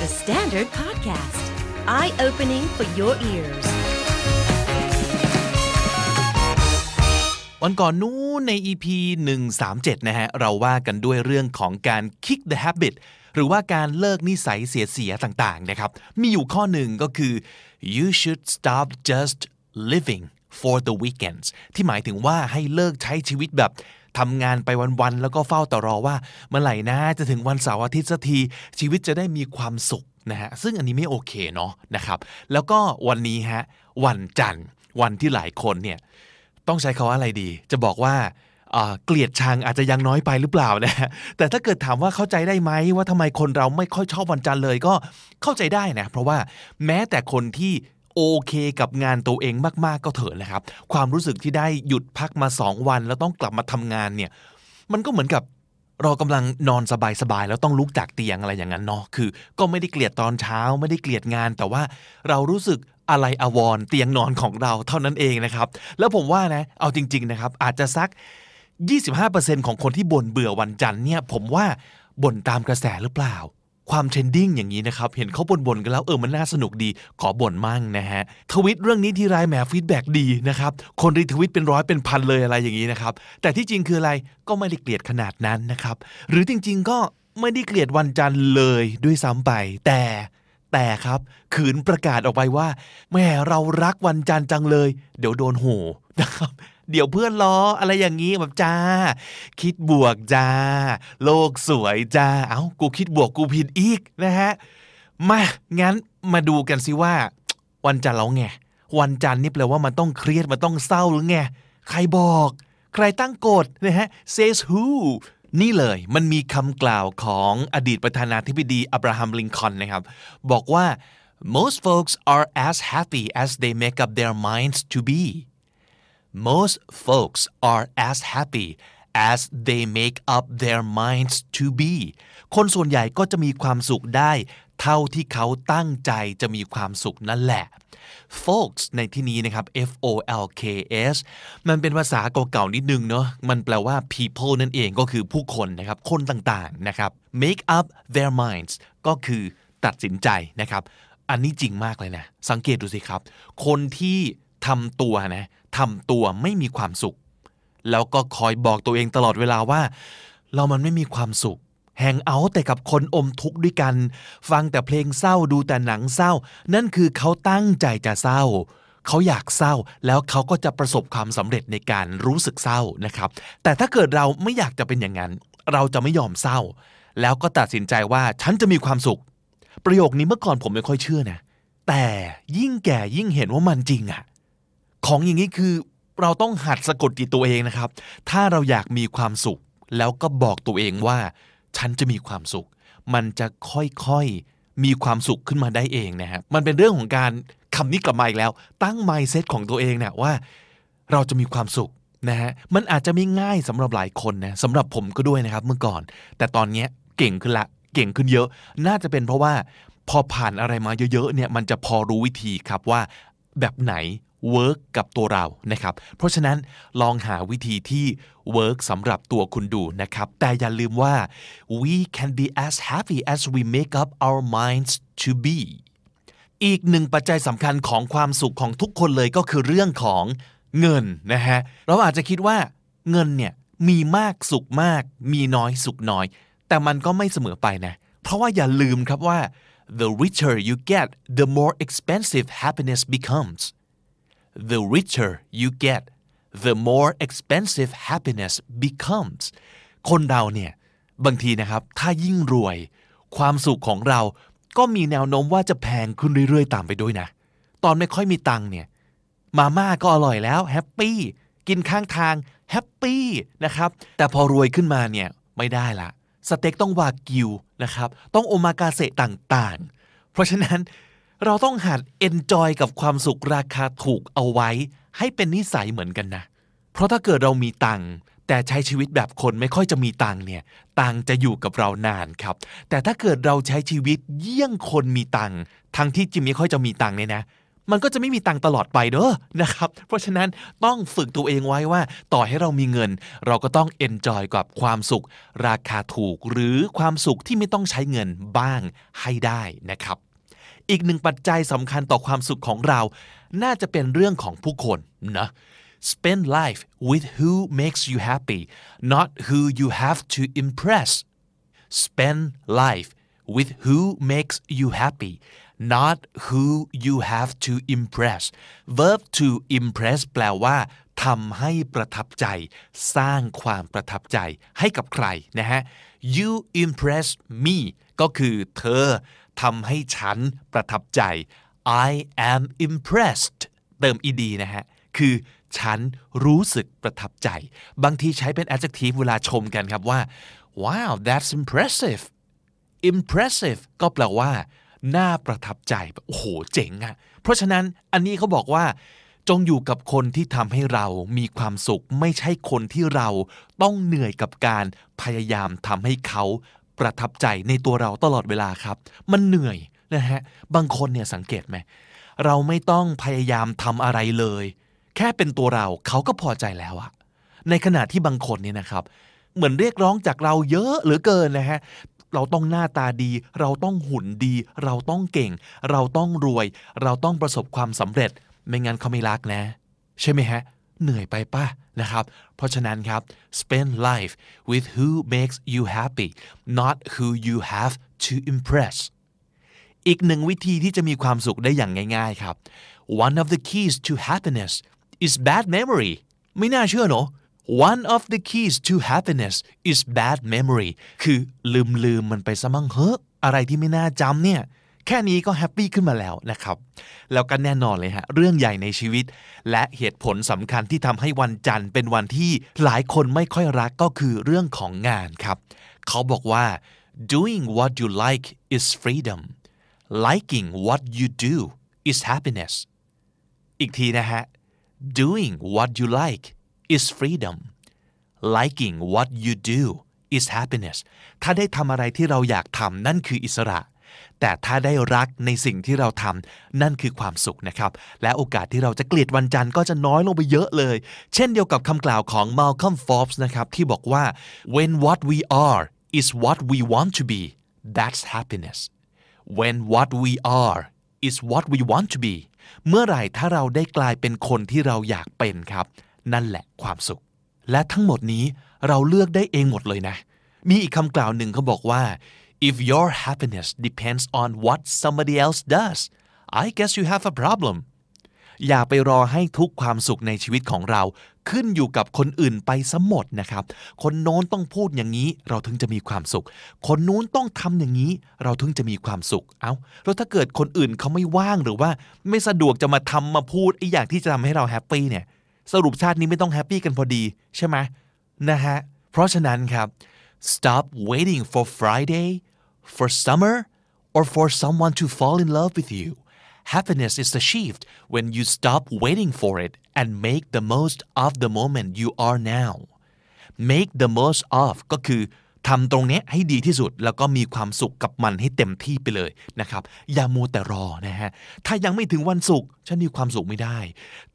The Standard Podcast. Eye opening for your ears. วันก่อนนู้นใน EP 137 นะฮะ เราว่ากันด้วยเรื่องของการ kick the habit หรือว่าการเลิกนิสัยเสียๆต่างๆนะครับ มีอยู่ข้อหนึ่งก็คือ you should stop just living for the weekends ที่หมายถึงว่าให้เลิกใช้ชีวิตแบบทำงานไปวันๆแล้วก็เฝ้าต่รอว่าเมื่อไหร่นะจะถึงวันเสาร์อาทิตย์สักทีชีวิตจะได้มีความสุขนะฮะซึ่งอันนี้ไม่โอเคเนาะนะครับ แล้วก็วันนี้ฮะวันจันทร์วันที่หลายคนเนี่ยต้องใช้คาว่าอะไรดี จะบอกว่าเกลียดชังอาจจะยังน้อยไปหรือเปล่านะแต่ถ้าเกิดถามว่าเข้าใจได้ไหมว่าทำไมคนเราไม่ค่อยชอบวันจันทร์เลยก็เข้าใจได้นะ เพราะว่าแม้แต่คนที่ โอเคกับงานตัวเองมากๆก็เถอะนะครับ ความรู้สึกที่ได้หยุดพักมาสองวัน แล้วต้องกลับมาทำงานเนี่ย มันก็เหมือนกับเรากำลังนอนสบายๆแล้วต้องลุกจากเตียงอะไรอย่างนั้นเนาะคือ ก็ไม่ได้เกลียดตอนเช้า ไม่ได้เกลียดงาน แต่ว่าเรารู้สึกอาลัยอาวรณ์เตียงนอนของเราเท่านั้นเองนะครับ แล้วผมว่านะ เอาจริง ๆนะครับ อาจจะสัก 25%ของคนที่บ่นเบื่อวันจันทร์เนี่ย ผมว่าบ่นตามกระแสหรือเปล่า ความ trending อย่างนี้นะครับ เห็นเขาบ่นๆกันแล้วเออมันน่าสนุกดี ขอบ่นมั่งนะฮะทวิตเรื่องนี้ที่รายแหมฟีดแบ็ดีนะครับ คนรีทวิตเป็นร้อยเป็นพันเลยอะไรอย่างนี้นะครับ แต่ที่จริงคืออะไรก็ไม่ได้เกลียดขนาดนั้นนะครับ หรือจริง ๆ ก็ไม่ได้เกลียดวันจันทร์เลยด้วยซ้ำไป แต่แต่ครับ ขืนประกาศออกไปว่าแม่เรารักวันจันทร์จังเลย เดี๋ยวโดนโหนะครับ เดี๋ยวเพื่อนล้ออะไรอย่างนี้แบบจ้า คิดบวกจ้า โลกสวยจ้า เอา้ากูคิดบวกกูผิดอีกนะฮะมางั้นมาดูกันสิว่า วันจันทร์เราไงวันจันทร์นี่แปลว่ามันต้องเครียดมันต้องเศร้าหรือไงใครบอก ใครตั้งกฎนะฮะ says who นี่เลยมันมีคำกล่าวของอดีตประธานาธิบดีอับราฮัมลิงคอนนะครับ บอกว่า most folks are as happy as they make up their minds to be most folks are as happy as they make up their minds to be คนส่วนใหญ่ก็จะมีความสุขได้ เท่าที่เขาตั้งใจจะมีความสุขนั่นแหละ folks ในที่นี้นะครับ F O L K S มันเป็นภาษาเก่าๆนิดนึงเนาะ มันแปลว่า people นั่นเองก็คือผู้คนนะครับ คนต่างๆนะครับ make up their minds ก็คือตัดสินใจนะครับ อันนี้จริงมากเลยนะ สังเกตดูสิครับ คนที่ ทำตัวนะทำตัวไม่มีความสุข แล้วก็คอยบอกตัวเองตลอดเวลาว่า เรามันไม่มีความสุขแฮงเอาแต่กับคนอมทุกข์ด้วยกัน ฟังแต่เพลงเศร้าดูแต่หนังเศร้า นั่นคือเขาตั้งใจจะเศร้า เขาอยากเศร้าแล้วเขาก็จะประสบความสำเร็จในการรู้สึกเศร้านะครับ แต่ถ้าเกิดเราไม่อยากจะเป็นอย่างนั้น เราจะไม่ยอมเศร้า แล้วก็ตัดสินใจว่าฉันจะมีความสุข ประโยคนี้เมื่อก่อนผมไม่ค่อยเชื่อนะ แต่ยิ่งแก่ยิ่งเห็นว่ามันจริงอะ ของอย่างนี้คือเราต้องหัดสะกดจิตตัวเองนะครับ ถ้าเราอยากมีความสุข แล้วก็บอกตัวเองว่า ฉันจะมีความสุข มันจะค่อยๆ มีความสุขขึ้นมาได้เองนะฮะมันเป็นเรื่องของการคำนี้กลับมาอีกแล้ว ตั้ง mindset ของตัวเองเนี่ยว่า เราจะมีความสุขนะฮะมันอาจจะไม่ง่ายสำหรับหลายคนนะสำหรับผมก็ด้วยนะครับเมื่อก่อน แต่ตอนนี้เก่งขึ้นละเก่งขึ้นเยอะ น่าจะเป็นเพราะว่าพอผ่านอะไรมาเยอะๆเนี่ยมันจะพอรู้วิธีครับว่าแบบไหน work กับตัวเรานะครับ เพราะฉะนั้นลองหาวิธีที่ work สำหรับตัวคุณดูนะครับ แต่อย่าลืมว่า we can be as happy as we make up our minds to be อีกหนึ่งปัจจัยสำคัญของความสุขของทุกคนเลยก็คือเรื่องของเงินนะฮะ เราอาจจะคิดว่าเงินเนี่ยมีมากสุขมาก มีน้อยสุขน้อย แต่มันก็ไม่เสมอไปนะ เพราะว่าอย่าลืมครับว่า the richer you get the more expensive happiness becomes the richer you get the more expensive happiness becomes คนเราเนี่ยบางทีนะครับถ้ายิ่งรวย ความสุขของเราก็มีแนวโน้มว่าจะแพงขึ้นเรื่อยๆ ตามไปด้วยนะ ตอนไม่ค่อยมีตังเนี่ยมาม่าก็อร่อยแล้วแฮปปี้กินข้างทาง happy นะครับแต่พอรวยขึ้นมาเนี่ยไม่ได้ละสเต็กต้องวากิวนะครับต้องโอมากาเสะต่างๆ เพราะฉะนั้น เราต้องหัด enjoy กับความสุขราคาถูกเอาไว้ ให้เป็นนิสัยเหมือนกันนะ เพราะถ้าเกิดเรามีตังค์แต่ใช้ชีวิตแบบคนไม่ค่อยจะมีตังค์เนี่ยตังค์จะอยู่กับเรานานครับ แต่ถ้าเกิดเราใช้ชีวิตเยี่ยงคนมีตังค์ทั้งที่จริงไม่ค่อยจะมีตังค์เนี่ยนะมันก็จะไม่มีตังค์ตลอดไปเด้อนะครับ เพราะฉะนั้นต้องฝึกตัวเองไว้ว่า ต่อให้เรามีเงิน เราก็ต้องเอนจอยกับความสุข ราคาถูกหรือความสุขที่ไม่ต้องใช้เงินบ้างให้ได้นะครับ อีกหนึ่งปัจจัยสำคัญต่อความสุขของเรา น่าจะเป็นเรื่องของผู้คนนะ spend life with who makes you happy not who you have to impress spend life with who makes you happy not who you have to impress verb to impress แปลว่าทำให้ประทับใจ สร้างความประทับใจให้กับใครนะฮะ you impress me ก็คือเธอ ทำให้ฉันประทับใจ I am impressed เติม ed นะฮะ คือฉันรู้สึกประทับใจ บางทีใช้เป็น adjective เวลาชมกันครับว่า wow that's impressive impressive ก็แปลว่า น่าประทับใจ โอ้โห เจ๋งอะเพราะฉะนั้นอันนี้เขาบอกว่า จงอยู่กับคนที่ทำให้เรามีความสุข ไม่ใช่คนที่เราต้องเหนื่อยกับการพยายามทำให้เขา ประทับใจในตัวเราตลอดเวลาครับ มันเหนื่อยนะฮะบางคนเนี่ยสังเกตไหมเราไม่ต้องพยายามทำอะไรเลย แค่เป็นตัวเราเขาก็พอใจแล้วอะในขณะที่บางคนเนี่ยนะครับ เหมือนเรียกร้องจากเราเยอะเหลือเกินนะฮะเราต้องหน้าตาดี เราต้องหุ่นดี เราต้องเก่ง เราต้องรวย เราต้องประสบความสำเร็จ ไม่งั้นเขาไม่รักนะ ใช่ไหมฮะ เหนื่อยไปป่ะนะครับ เพราะฉะนั้นครับ spend life with who makes you happy not who you have to impress อีกหนึ่งวิธีที่จะมีความสุขได้อย่างง่ายๆครับ one of the keys to happiness is bad memory ไม่น่าเชื่อเนอะ one of the keys to happiness is bad memory คือลืมลืมมันไปซะมั่งเฮ้ออะไรที่ไม่น่าจำเนี่ย แค่นี้ก็แฮปปี้ขึ้นมาแล้วนะครับ แล้วก็แน่นอนเลยฮะเรื่องใหญ่ในชีวิต และเหตุผลสำคัญที่ทำให้วันจันทร์เป็นวันที่หลายคนไม่ค่อยรักก็คือเรื่องของงานครับ เขาบอกว่า doing what you like is freedom liking what you do is happiness อีกทีนะฮะ doing what you like is freedom liking what you do is happiness ถ้าได้ทำอะไรที่เราอยากทำนั่นคืออิสระ แต่ถ้าได้รักในสิ่งที่เราทำนั่นคือความสุขนะครับ และโอกาสที่เราจะเกลียดวันจันทร์ก็จะน้อยลงไปเยอะเลย เช่นเดียวกับคำกล่าวของ Malcolm Forbes นะครับ ที่บอกว่า when what we are is what we want to be that's happiness when what we are is what we want to be เมื่อไหร่ถ้าเราได้กลายเป็นคนที่เราอยากเป็นครับ นั่นแหละความสุข และทั้งหมดนี้เราเลือกได้เองหมดเลยนะ มีอีกคำกล่าวหนึ่งเขาบอกว่า if your happiness depends on what somebody else does I guess you have a problem อย่าไปรอให้ทุกความสุขในชีวิตของเราขึ้นอยู่กับคนอื่นไปสมดนะครับ คนโน้นต้องพูดอย่างนี้เราถึงจะมีความสุข คนนู้นต้องทำอย่างนี้ เราถึงจะมีความสุข เอา้าแล้วถ้าเกิดคนอื่นเขาไม่ว่างหรือว่า ไม่สะดวกจะมาทำมาพูดไอ้อย่างที่จะทำให้เราแฮปปี้เนี่ย สรุปชาตินี้ไม่ต้องแฮปปี้กันพอดีใช่ไหมนะฮะ เพราะฉะนั้นครับ stop waiting for Friday for summer or for someone to fall in love with you Happiness is achieved when you stop waiting for it and make the most of the moment you are now. Make the most of ก็คือทำตรงนี้ให้ดีที่สุดแล้วก็มีความสุขกับมันให้เต็มที่ไปเลยนะครับ อย่ามัวแต่รอนะฮะ ถ้ายังไม่ถึงวันศุกร์ฉันมีความสุขไม่ได้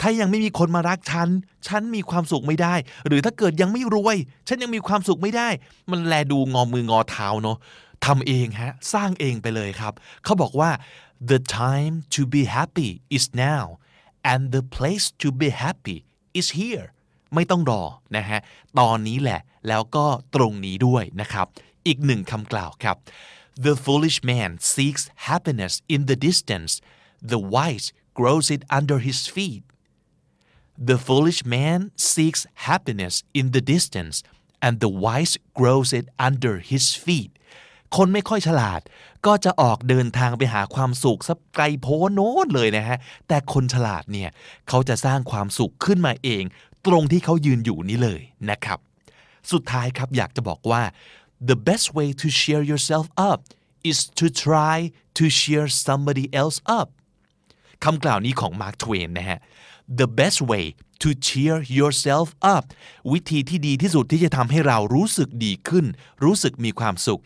ถ้ายังไม่มีคนมารักฉัน ฉันมีความสุขไม่ได้ หรือถ้าเกิดยังไม่รวย ฉันยังมีความสุขไม่ได้ มันแลดูงอมืองอเท้าเนาะ ทำเองฮะ สร้างเองไปเลยครับ เขาบอกว่า the time to be happy is now and the place to be happy is here ไม่ต้องรอนะฮะ ตอนนี้แหละ แล้วก็ตรงนี้ด้วยนะครับ อีกหนึ่งคำกล่าวครับ the foolish man seeks happiness in the distance the wise grows it under his feet the foolish man seeks happiness in the distance and the wise grows it under his feet คนไม่ค่อยฉลาด ก็จะออกเดินทางไปหาความสุขสักไกลโพ้นโน้นเลยนะฮะ แต่คนฉลาดเนี่ยเขาจะสร้างความสุขขึ้นมาเอง ตรงที่เขายืนอยู่นี้เลยนะครับ สุดท้ายครับอยากจะบอกว่า the best way to cheer yourself up is to try to cheer somebody else up คำกล่าวนี้ของ Mark Twain นะฮะ the best way to cheer yourself up วิธีที่ดีที่สุดที่จะทำให้เรารู้สึกดีขึ้น รู้สึกมีความสุข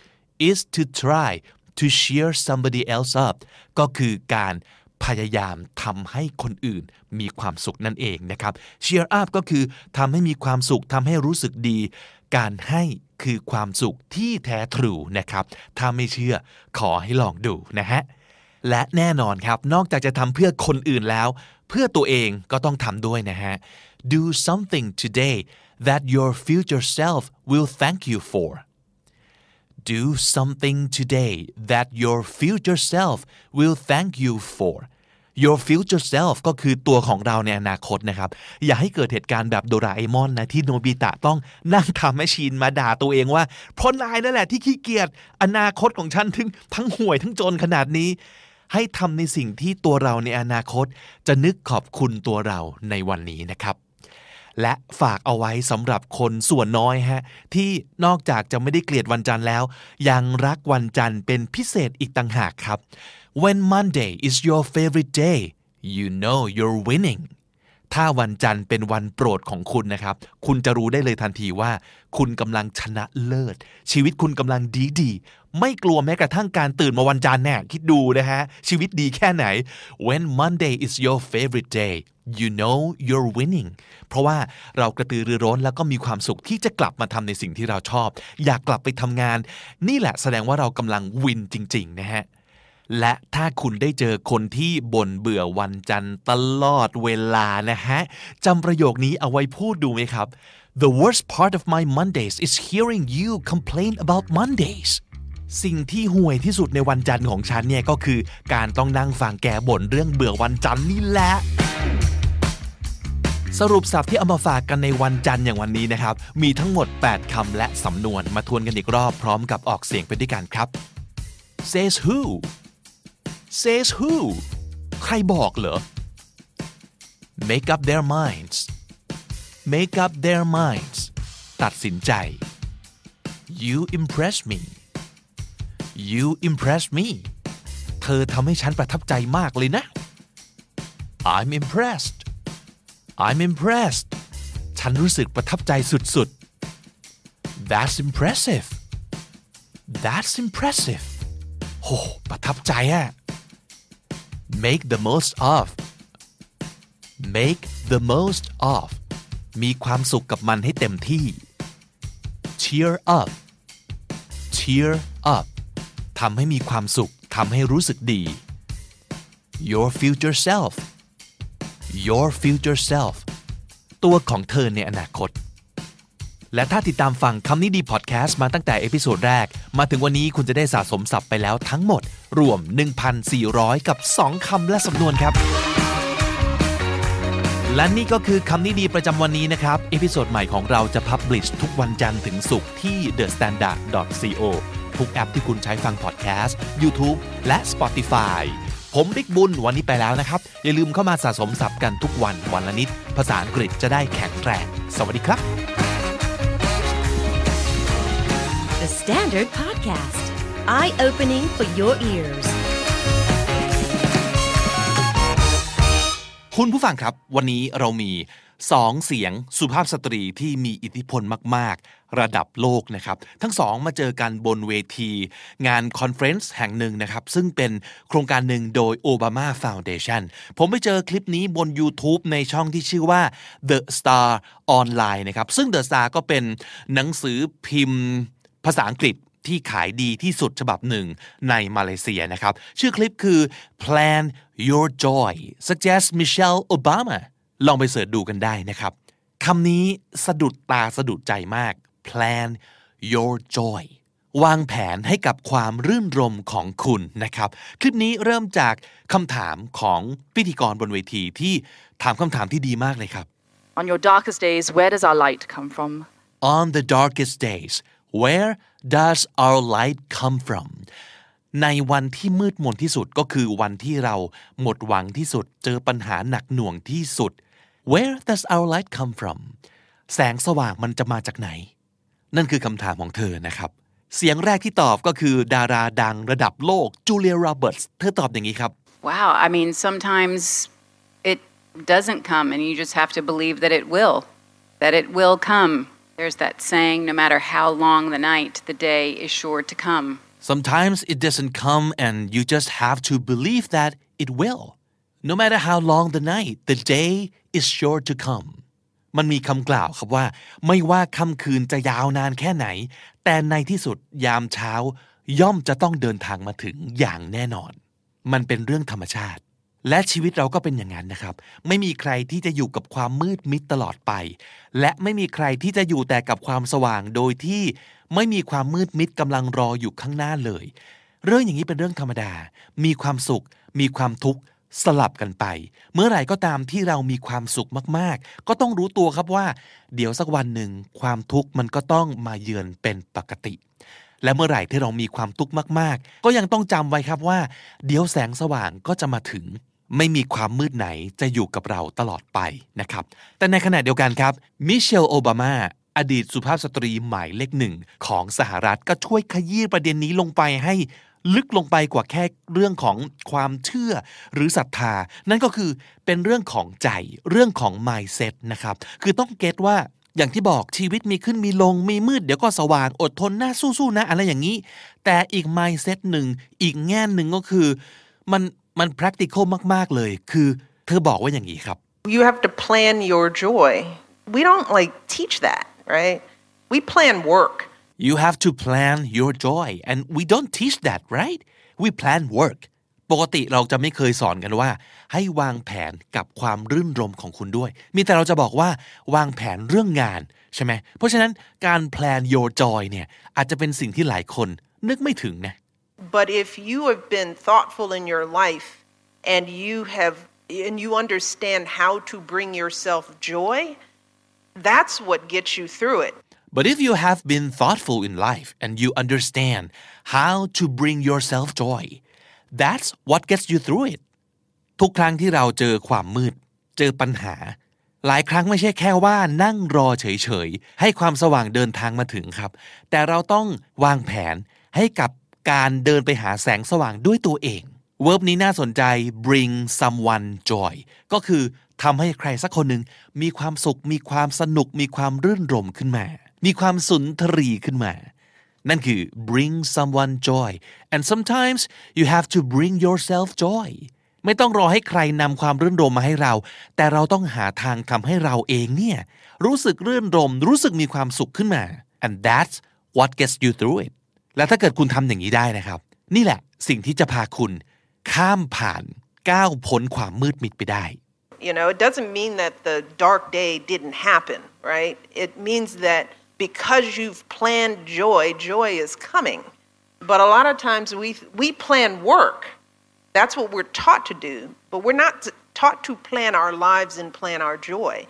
is to try to cheer somebody else up ก็คือการพยายามทำให้คนอื่นมีความสุขนั่นเองนะครับ cheer up ก็คือทำให้มีความสุขทำให้รู้สึกดี การให้คือความสุขที่แท้ทรูนะครับ ถ้าไม่เชื่อขอให้ลองดูนะฮะ และแน่นอนครับ นอกจากจะทำเพื่อคนอื่นแล้ว เพื่อตัวเองก็ต้องทำด้วยนะฮะ do something today that your future self will thank you for do something today that your future self will thank you for your future self ก็คือตัวของเราในอนาคตนะครับ อย่าให้เกิดเหตุการณ์แบบโดราเอมอนนะ ที่โนบิตะต้องนั่งทำแมชชีนมาด่าตัวเองว่า เพราะนายนั่นแหละที่ขี้เกียจอนาคตของฉันทั้งทั้งห่วยทั้งจนขนาดนี้ ให้ทำในสิ่งที่ตัวเราในอนาคต จะนึกขอบคุณตัวเราในวันนี้นะครับ และฝากเอาไว้สำหรับคนส่วนน้อยฮะที่นอกจากจะไม่ได้เกลียดวันจันทร์แล้ว ยังรักวันจันทร์เป็นพิเศษอีกต่างหากครับ When Monday is your favorite day you know you're winning ถ้าวันจันทร์เป็นวันโปรดของคุณนะครับ คุณจะรู้ได้เลยทันทีว่า คุณกำลังชนะเลิศ ชีวิตคุณกำลังดีดีๆไม่กลัวแม้กระทั่งการตื่นมาวันจันทร์แน่คิดดูนะฮะ ชีวิตดีแค่ไหน When Monday is your favorite day you know you're winning เพราะว่าเรากระตือรือร้นแล้วก็มีความสุขที่จะกลับมาทำในสิ่งที่เราชอบ อยากกลับไปทำงาน นี่แหละแสดงว่าเรากำลังวินจริง ๆ นะฮะ และถ้าคุณได้เจอคนที่บ่นเบื่อวันจันทร์ตลอดเวลานะฮะจำประโยคนี้เอาไว้พูดดูไหมครับ The worst part of my Mondays is hearing you complain about Mondays สิ่งที่ห่วยที่สุดในวันจันทร์ของฉันเนี่ยก็คือ การต้องนั่งฟังแกบ่นเรื่องเบื่อวันจันทร์นี่แหละสรุปศัพท์ที่เอามาฝากกันในวันจันทร์อย่างวันนี้นะครับ มีทั้งหมด 8 คำและสำนวนมาทวนกันอีกรอบพร้อมกับออกเสียงไปด้วยกันครับ says who says who ใครบอกเหรอ make up their minds make up their minds ตัดสินใจ you impress me you impress me เธอทำให้ฉันประทับใจมากเลยนะ I'm impressed I'm impressed ฉันรู้สึกประทับใจสุดๆ That's impressive That's impressive โห ประทับใจอะ make the most of make the most of มีความสุขกับมันให้เต็มที่ cheer up cheer up ทำให้มีความสุขทำให้รู้สึกดี your future self your future self ตัวของเธอในอนาคต และถ้าติดตามฟังคำนี้ดีพอดแคสต์มาตั้งแต่ episode แรก มาถึงวันนี้คุณจะได้สะสมศัพท์ไปแล้วทั้งหมด รวม 1,400 กับ 2 คำและสำนวนครับ และนี่ก็คือคำนี้ดีประจำวันนี้นะครับ episode ใหม่ของเราจะ publish ทุกวันจันทร์ถึงศุกร์ที่ thestandard.co ทุกแอปที่คุณใช้ฟังพอดแคสต์ YouTube และ Spotify ผมบิ๊กบุญวันนี้ไปแล้วนะครับ อย่าลืมเข้ามาสะสมศัพท์กันทุกวันวันละนิด ภาษาอังกฤษจะได้แข็งแรง สวัสดีครับ The Standard Podcast, eye opening for your ears. คุณผู้ฟังครับ วันนี้เรามีสองเสียงสุภาพสตรีที่มีอิทธิพลมาก ๆ ระดับโลกนะครับ ทั้งสองมาเจอกันบนเวที งาน conference แห่งหนึ่งนะครับ ซึ่งเป็นโครงการหนึ่งโดย Obama Foundation ผมไปเจอคลิปนี้บน YouTube ในช่องที่ชื่อว่า The Star Online นะครับ ซึ่ง The Star ก็เป็นหนังสือพิมพ์ ภาษาอังกฤษที่ขายดีที่สุดฉบับหนึ่งในมาเลเซียนะครับ ชื่อคลิปคือ Plan Your Joy suggest Michelle Obama ลองไป search ดูกันได้นะครับคำนี้สะดุดตาสะดุดใจมาก Plan Your Joy วางแผนให้กับความรื่นรมของคุณนะครับ คลิปนี้เริ่มจากคำถามของพิธีกรบนเวทีที่ถามคำถามที่ดีมากเลยครับ On your darkest days, where does our light come from? On the darkest days where does our light come from ในวันที่มืดมนที่สุดก็คือวันที่เราหมดหวังที่สุด เจอปัญหาหนักหน่วงที่สุด Where does our light come from แสงสว่างมันจะมาจากไหน นั่นคือคำถามของเธอนะครับ เสียงแรกที่ตอบก็คือดาราดังระดับโลกจูเลียโรเบิร์ตส์เธอตอบอย่างนี้ครับ Wow, I mean, sometimes it doesn't come, and you just have to believe that it will, that it will come. There's that saying no matter how long the night, the day is sure to come. Sometimes it doesn't come and you just have to believe that it will. No matter how long the night, the day is sure to come. มันมีคำกล่าวครับว่า ไม่ว่าค่ำคืนจะยาวนานแค่ไหน แต่ในที่สุดยามเช้า ย่อมจะต้องเดินทางมาถึงอย่างแน่นอน มันเป็นเรื่องธรรมชาติ และชีวิตเราก็เป็นอย่างนั้นนะครับ ไม่มีใครที่จะอยู่กับความมืดมิดตลอดไป และไม่มีใครที่จะอยู่แต่กับความสว่างโดยที่ไม่มีความมืดมิดกำลังรออยู่ข้างหน้าเลย เรื่องอย่างนี้เป็นเรื่องธรรมดา มีความสุข มีความทุกข์สลับกันไป เมื่อไหร่ก็ตามที่เรามีความสุขมากๆ ก็ต้องรู้ตัวครับว่า เดี๋ยวสักวันหนึ่งความทุกข์มันก็ต้องมาเยือนเป็นปกติ และเมื่อไหร่ที่เรามีความทุกข์มาก ๆ ก็ยังต้องจำไว้ครับว่า เดี๋ยวแสงสว่างก็จะมาถึง ไม่มีความมืดไหนจะอยู่กับเราตลอดไปนะครับ แต่ในขณะเดียวกันครับมิเชลโอบามาอดีตสุภาพสตรีหมายเลขหนึ่งของสหรัฐก็ช่วยขยี้ประเด็นนี้ลงไปให้ลึกลงไปกว่าแค่เรื่องของความเชื่อหรือศรัทธา นั่นก็คือเป็นเรื่องของใจเรื่องของ mindset นะครับ คือต้องเก็ตว่าอย่างที่บอกชีวิตมีขึ้นมีลงมีมืดเดี๋ยวก็สว่างอดทนหน้าสู้ๆนะอะไรอย่างนี้ แต่อีก mindset หนึ่งอีกแง่หนึ่งก็คือ มัน มัน practical มาก ๆ เลย คือเธอบอกว่าอย่างนี้ครับ You have to plan your joy. We don't like teach that, right? We plan work. you have to plan your joy and we don't teach that right we plan work ปกติเราจะไม่เคยสอนกันว่า ให้วางแผนกับความรื่นรมของคุณด้วย มีแต่เราจะบอกว่าวางแผนเรื่องงานใช่ไหมเพราะฉะนั้นการ plan your joy เนี่ยอาจจะเป็นสิ่งที่หลายคนนึกไม่ถึงนะ But if you have been thoughtful in your life and you have and you understand how to bring yourself joy, that's what gets you through it. But if you have been thoughtful in life and you understand how to bring yourself joy, that's what gets you through it. ทุกครั้งที่เราเจอความมืด เจอปัญหา หลายครั้งไม่ใช่แค่ว่านั่งรอเฉยๆ ให้ความสว่างเดินทางมาถึงครับ แต่เราต้องวางแผนให้กับ การเดินไปหาแสงสว่างด้วยตัวเองเวิร์บนี้น่าสนใจ bring someone joy ก็คือทำให้ใครสักคนหนึ่งมีความสุข มีความสนุก มีความรื่นรมขึ้นมา มีความสุนทรีขึ้นมา นั่นคือ bring someone joy and sometimes you have to bring yourself joy ไม่ต้องรอให้ใครนำความรื่นรมมาให้เรา แต่เราต้องหาทางทำให้เราเองเนี่ยรู้สึกรื่นรม รู้สึกมีความสุขขึ้นมา and that's what gets you through it และถ้าเกิดคุณทำอย่างนี้ได้นะครับ นี่แหละสิ่งที่จะพาคุณข้ามผ่านก้าวพ้นความมืดมิดไปได้ You know, it doesn't mean that the dark day didn't happen, right? It means that because you've planned joy, joy is coming. But a lot of times we we plan work. That's what we're taught to do, but we're not taught to plan our lives and plan our joy.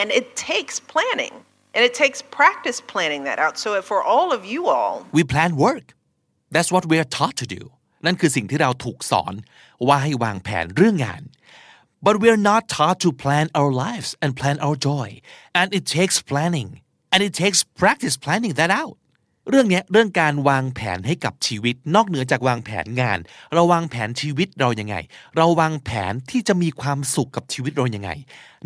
And it takes planning. And it takes practice planning that out. So for all of you all, we plan work that's what we are taught to do นั่นคือสิ่งที่เราถูกสอนว่าให้วางแผนเรื่องงาน but we are not taught to plan our lives and plan our joy and it takes planning and it takes practice planning that out เรื่องนี้เรื่องการวางแผนให้กับชีวิต นอกเหนือจากวางแผนงาน เราวางแผนชีวิตเรายังไง เราวางแผนที่จะมีความสุขกับชีวิตเรายังไง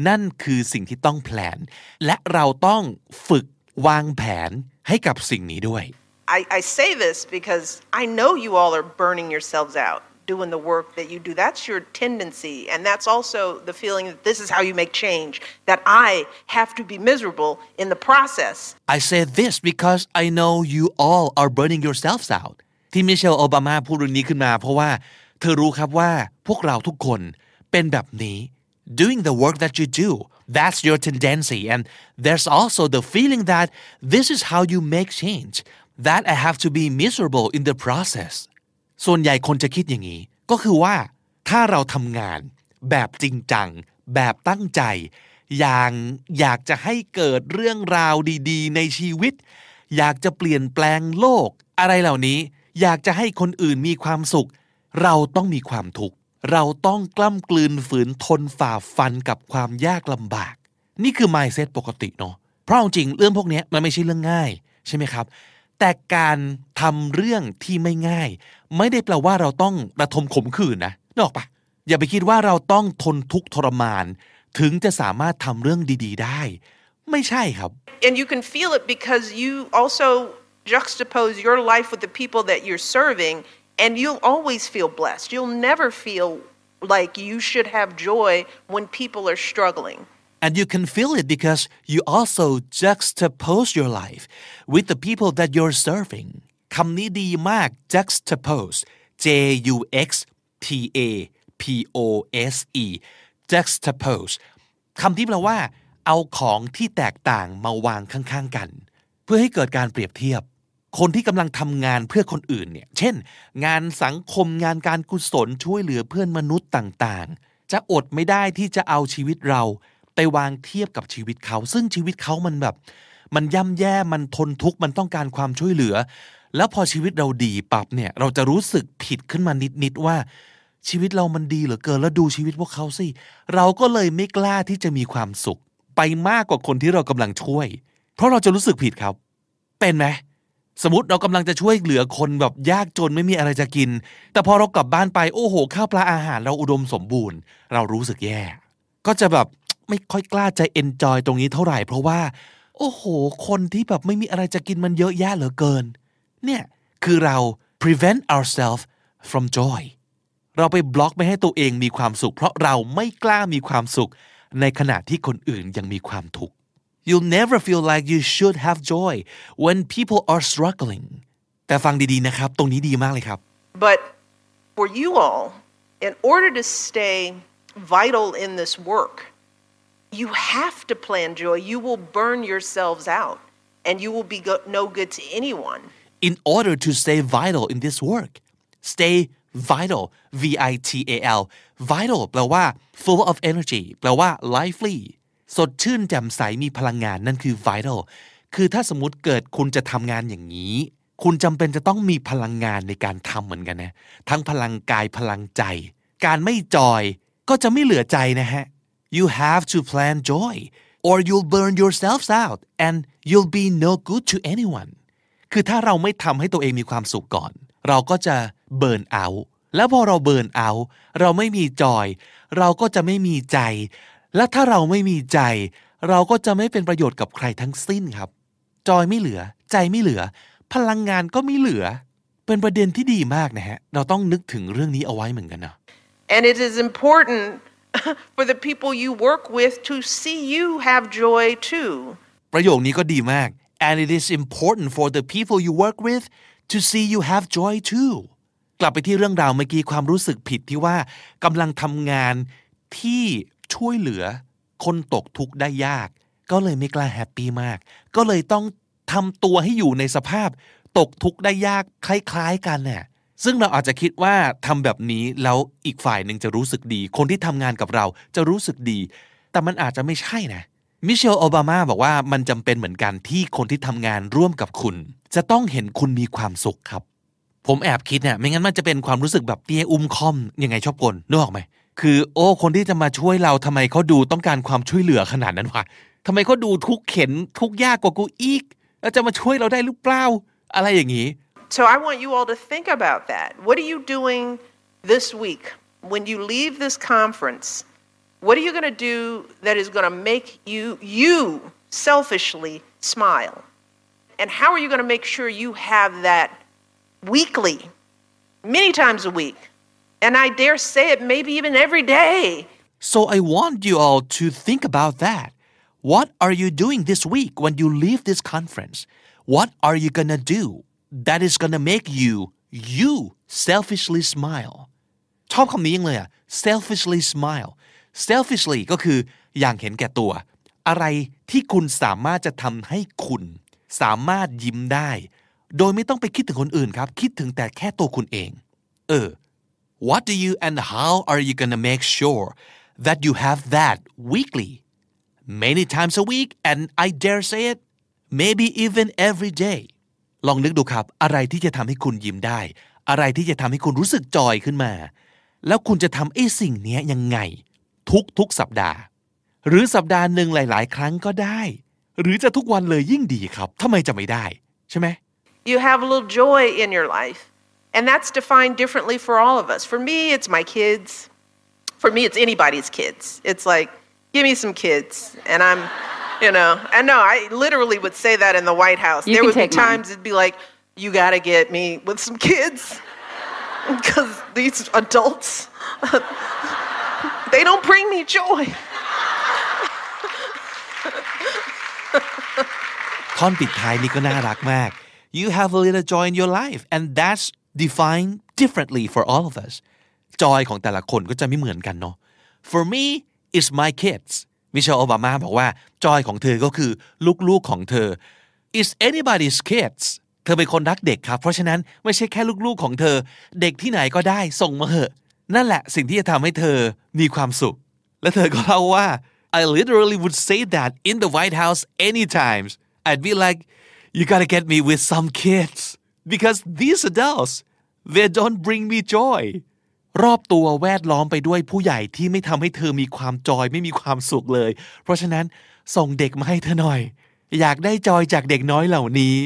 นั่นคือสิ่งที่ต้องแผน และเราต้องฝึกวางแผนให้กับสิ่งนี้ด้วย I, I say this because I know you all are burning yourselves out doing the work that you do. That's your tendency. And that's also the feeling that this is how you make change, that I have to be miserable in the process. I say this because I know you all are burning yourselves out ที่มิเชลโอบามาพูดเรื่องนี้ขึ้นมา เพราะว่าเธอรู้ครับว่าพวกเราทุกคนเป็นแบบนี้ doing the work that you do that's your tendency and there's also the feeling that this is how you make change that I have to be miserable in the process ส่วนใหญ่คนจะคิดอย่างนี้ ก็คือว่าถ้าเราทำงานแบบจริงจัง แบบตั้งใจ อย่างอยากจะให้เกิดเรื่องราวดีๆ ในชีวิต อยากจะเปลี่ยนแปลงโลก อะไรเหล่านี้ อยากจะให้คนอื่นมีความสุข เราต้องมีความทุกข์เราต้องกล้ำกลืนฝืนทนฝ่าฟันกับความยากลำบาก นี่คือ mindset ปกติเนาะเพราะจริงเรื่องพวกนี้มันไม่ใช่เรื่องง่าย ใช่ไหมครับ แต่การทำเรื่องที่ไม่ง่าย ไม่ได้แปลว่าเราต้องระทมขมขื่นนะนึกออกปะอย่าไปคิดว่าเราต้องทนทุกข์ทรมาน ถึงจะสามารถทำเรื่องดีๆ ได้ ไม่ใช่ครับ And you can feel it because you also juxtapose your life with the people that you're serving, and you'll always feel blessed. You'll never feel like you should have joy when people are struggling. and you can feel it because you also juxtapose your life with the people that you're serving คำนี้ดีมาก juxtapose J U X T A P O S E juxtapose คำที่แปลว่า เอาของที่แตกต่างมาวางข้างๆกัน เพื่อให้เกิดการเปรียบเทียบ คนที่กำลังทำงานเพื่อคนอื่นเนี่ย เช่น งานสังคมงานการกุศลช่วยเหลือเพื่อนมนุษย์ต่างๆ จะอดไม่ได้ที่จะเอาชีวิตเรา ไปวางเทียบกับชีวิตเขา ซึ่งชีวิตเขามันแบบ มันย่ำแย่มันทนทุกข์มันต้องการความช่วยเหลือ แล้วพอชีวิตเราดีปรับเนี่ย เราจะรู้สึกผิดขึ้นมานิดๆว่า ชีวิตเรามันดีเหลือเกินแล้วดูชีวิตพวกเขาสิเราก็เลยไม่กล้าที่จะมีความสุข ไปมากกว่าคนที่เรากำลังช่วย เพราะเราจะรู้สึกผิดครับ เป็นไหมสมมติเรากำลังจะช่วยเหลือคนแบบยากจนไม่มีอะไรจะกิน แต่พอเรากลับบ้านไปโอ้โหข้าวปลาอาหารเราอุดมสมบูรณ์ เรารู้สึกแย่ ก็จะแบบไม่ค่อยกล้าใจเอนจอยตรงนี้เท่าไหร่ เพราะว่า โอ้โห คนที่แบบไม่มีอะไรจะกินมันเยอะแยะเหลือเกิน เนี่ยคือเรา prevent ourselves from joy เราไปบล็อกไม่ให้ตัวเองมีความสุข เพราะเราไม่กล้ามีความสุข ในขณะที่คนอื่นยังมีความทุกข์ You'll never feel like you should have joy when people are struggling แต่ฟังดีๆนะครับ ตรงนี้ดีมากเลยครับ But for you all, in order to stay vital in this work, you have to plan joy. You will burn yourselves out and you will be go- no good to anyone. in order to stay vital in this work stay vital V I T A L vital แปลว่า full of energy แปลว่า lively สดชื่นแจ่มใสมีพลังงานนั่นคือ vital คือถ้าสมมติเกิดคุณจะทำงานอย่างนี้ คุณจำเป็นจะต้องมีพลังงานในการทำเหมือนกันนะ ทั้งพลังกายพลังใจ การไม่จอยก็จะไม่เหลือใจนะฮะ you have to plan joy or you'll burn yourselves out and you'll be no good to anyone คือถ้าเราไม่ทำให้ตัวเองมีความสุขก่อน เราก็จะเบิร์นเอา แล้วพอเราเบิร์นเอา เราไม่มีจอย เราก็จะไม่มีใจ และถ้าเราไม่มีใจ เราก็จะไม่เป็นประโยชน์กับใครทั้งสิ้นครับ จอยไม่เหลือ ใจไม่เหลือ พลังงานก็ไม่เหลือ เป็นประเด็นที่ดีมากนะฮะ เราต้องนึกถึงเรื่องนี้เอาไว้เหมือนกันนะ And it is important for the people you work with to see you have joy too. ประโยคนี้ก็ดีมาก and it is important for the people you work with to see you have joy too กลับไปที่เรื่องราวเมื่อกี้ความรู้สึกผิดที่ว่ากำลังทำงานที่ช่วยเหลือ คนตกทุกข์ได้ยาก ก็เลยไม่กล้าแฮปปี้มาก ก็เลยต้องทำตัวให้อยู่ในสภาพ ตกทุกข์ได้ยากคล้าย ๆ กันเนี่ย ซึ่งเราอาจจะคิดว่าทำแบบนี้แล้วอีกฝ่ายหนึ่งจะรู้สึกดี คนที่ทำงานกับเราจะรู้สึกดี แต่มันอาจจะไม่ใช่นะมิเชลโอบามาบอกว่ามันจำเป็นเหมือนกันที่คนที่ทำงานร่วมกับคุณ จะต้องเห็นคุณมีความสุขครับ ผมแอบคิดเนี่ยไม่งั้นมันจะเป็นความรู้สึกแบบเตี้ยอุ้มคอมยังไงชอบกลนึกออกไหมคือ โอ้คนที่จะมาช่วยเราทำไมเขาดูต้องการความช่วยเหลือขนาดนั้นวะทำไมเขาดูทุกข์เข็นทุกข์ยากกว่ากูอีกแล้วจะมาช่วยเราได้หรือเปล่า อะไรอย่างนี้ So I want you all to think about that. What are you doing this week when you leave this conference? What are you going to do that is going to make you you selfishly smile? And how are you going to make sure you have that weekly, many times a week? And I dare say it maybe even every day. So I want you all to think about that. What are you doing this week when you leave this conference? What are you gonna do that is gonna make you you selfishly smile ชอบคำนี้ยังเลยอะ selfishly smile selfishly ก็คืออย่างเห็นแก่ตัว อะไรที่คุณสามารถจะทำให้คุณ สามารถยิ้มได้ โดยไม่ต้องไปคิดถึงคนอื่นครับ คิดถึงแต่แค่ตัวคุณเอง เออ What do you and how are you gonna make sure that you have that weekly many times a week and I dare say it maybe even every day ลองนึกดูครับ อะไรที่จะทำให้คุณยิ้มได้ อะไรที่จะทำให้คุณรู้สึกจอยขึ้นมา แล้วคุณจะทำไอ้สิ่งนี้ยังไง ทุกทุกสัปดาห์ หรือสัปดาห์หนึ่งหลาย ๆ ครั้งก็ได้ หรือจะทุกวันเลยยิ่งดีครับทำไมจะไม่ได้ ใช่ไหม You have a little joy in your life. And that's defined differently for all of us. For me, it's my kids. For me, it's anybody's kids. It's like, give me some kids. And I'm, you know, and no, I literally would say that in the White House. You there can would be take mine. times it'd be like, you got to get me with some kids. Because these adults, they don't bring me joy. ท่อนปิดท้ายนี่ก็น่ารักมาก you have a little joy in your life and that's defined differently for all of us จอยของแต่ละคนก็จะไม่เหมือนกันเนาะ for me it's my kids มิเชลโอบามาบอกว่าจอยของเธอก็คือลูกๆของเธอ is anybody's kids เธอเป็นคนรักเด็กครับ เพราะฉะนั้นไม่ใช่แค่ลูกๆของเธอ เด็กที่ไหนก็ได้ส่งมาเหอะ นั่นแหละสิ่งที่จะทำให้เธอมีความสุข และเธอก็เล่าว่า I literally would say that in the White House any times I'd be like you gotta get me with some kids because these adults they don't bring me joy รอบตัวแวดล้อมไปด้วยผู้ใหญ่ที่ไม่ทำให้เธอมีความจอยไม่มีความสุขเลย เพราะฉะนั้นส่งเด็กมาให้เธอหน่อย อยากได้จอยจากเด็กน้อยเหล่านี้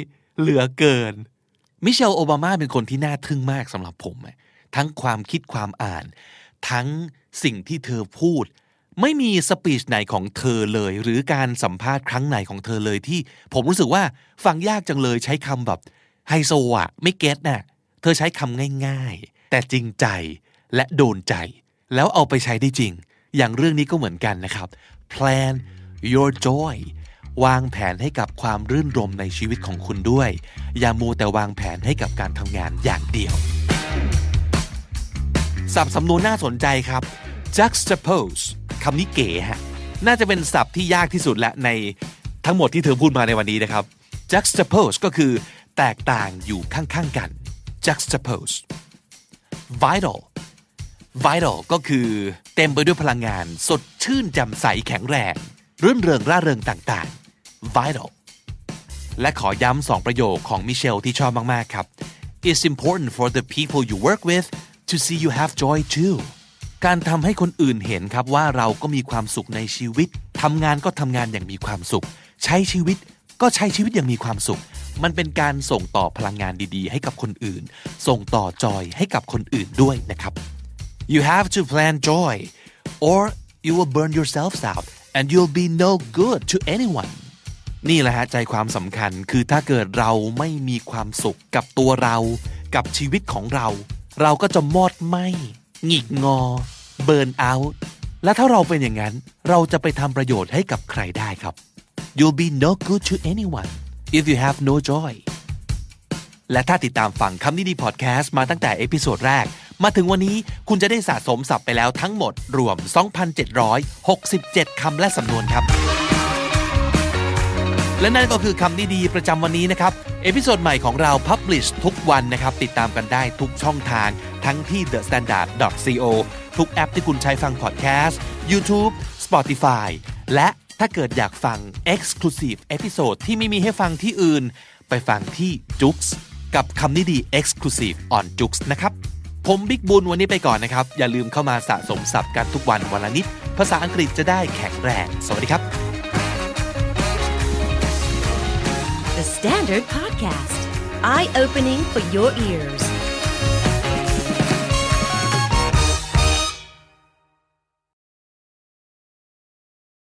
เหลือเกิน มิเชลโอบามาเป็นคนที่น่าทึ่งมากสำหรับผม ทั้งความคิดความอ่าน ทั้งสิ่งที่เธอพูด ไม่มีสปีชไหนของเธอเลย หรือการสัมภาษณ์ครั้งไหนของเธอเลยที่ ผมรู้สึกว่าฟังยากจังเลยใช้คำแบบไฮโซอะไม่เก็ตน่ะเธอใช้คำง่าย ๆ แต่จริงใจ และโดนใจ แล้วเอาไปใช้ได้จริง อย่างเรื่องนี้ก็เหมือนกันนะครับ plan your joy วางแผนให้กับความรื่นรมในชีวิตของคุณด้วย อย่ามัวแต่วางแผนให้กับการทำงานอย่างเดียวศัพท์สำนวนน่าสนใจครับ juxtapose คำนี้เก๋ฮะ น่าจะเป็นศัพท์ที่ยากที่สุดและในทั้งหมดที่เธอพูดมาในวันนี้นะครับ juxtapose ก็คือแตกต่างอยู่ข้างๆกัน juxtapose vital vital ก็คือเต็มไปด้วยพลังงาน สดชื่นแจ่มใสแข็งแรงรื่นเริงร่าเริงต่างๆ vital และขอย้ำสองประโยคของมิเชลที่ชอบมากๆครับ It's important for the people you work with to see you have joy too การทำให้คนอื่นเห็นครับว่าเราก็มีความสุขในชีวิตทำงานก็ทำงานอย่างมีความสุข ใช้ชีวิตก็ใช้ชีวิตอย่างมีความสุข มันเป็นการส่งต่อพลังงานดีๆ ให้กับคนอื่น ส่งต่อจอยให้กับคนอื่นด้วยนะครับ You have to plan joy or you will burn yourselves out and you'll be no good to anyone นี่แหละฮะใจความสำคัญคือถ้าเกิดเราไม่มีความสุขกับตัวเรา กับชีวิตของเรา เราก็จะมอดไหม้หงิกงอ burnout และถ้าเราเป็นอย่างนั้น เราจะไปทำประโยชน์ให้กับใครได้ครับ You'll be no good to anyone if you have no joy และถ้าติดตามฟังคำนี้ดีพอดแคสต์มาตั้งแต่ episode แรก มาถึงวันนี้คุณจะได้สะสมศัพท์ไปแล้วทั้งหมดรวม 2,767 คำและสำนวนครับ และนั่นก็คือคำนี้ดีประจำวันนี้นะครับ episode ใหม่ของเรา Publish ทุกวันนะครับ ติดตามกันได้ทุกช่องทาง ทั้งที่ The Standard co ทุกแอปที่คุณใช้ฟังพอดแคสต์ YouTube Spotify และถ้าเกิดอยากฟัง Exclusive Episode ที่ไม่มีให้ฟังที่อื่น ไปฟังที่ JOOX กับคำนี้ดี Exclusive on JOOX นะครับ ผมบิ๊กบุญวันนี้ไปก่อนนะครับ อย่าลืมเข้ามาสะสมศัพท์กันทุกวันวันละนิด ภาษาอังกฤษจะได้แข็งแรง สวัสดีครับ The Standard Podcast, eye opening for your ears.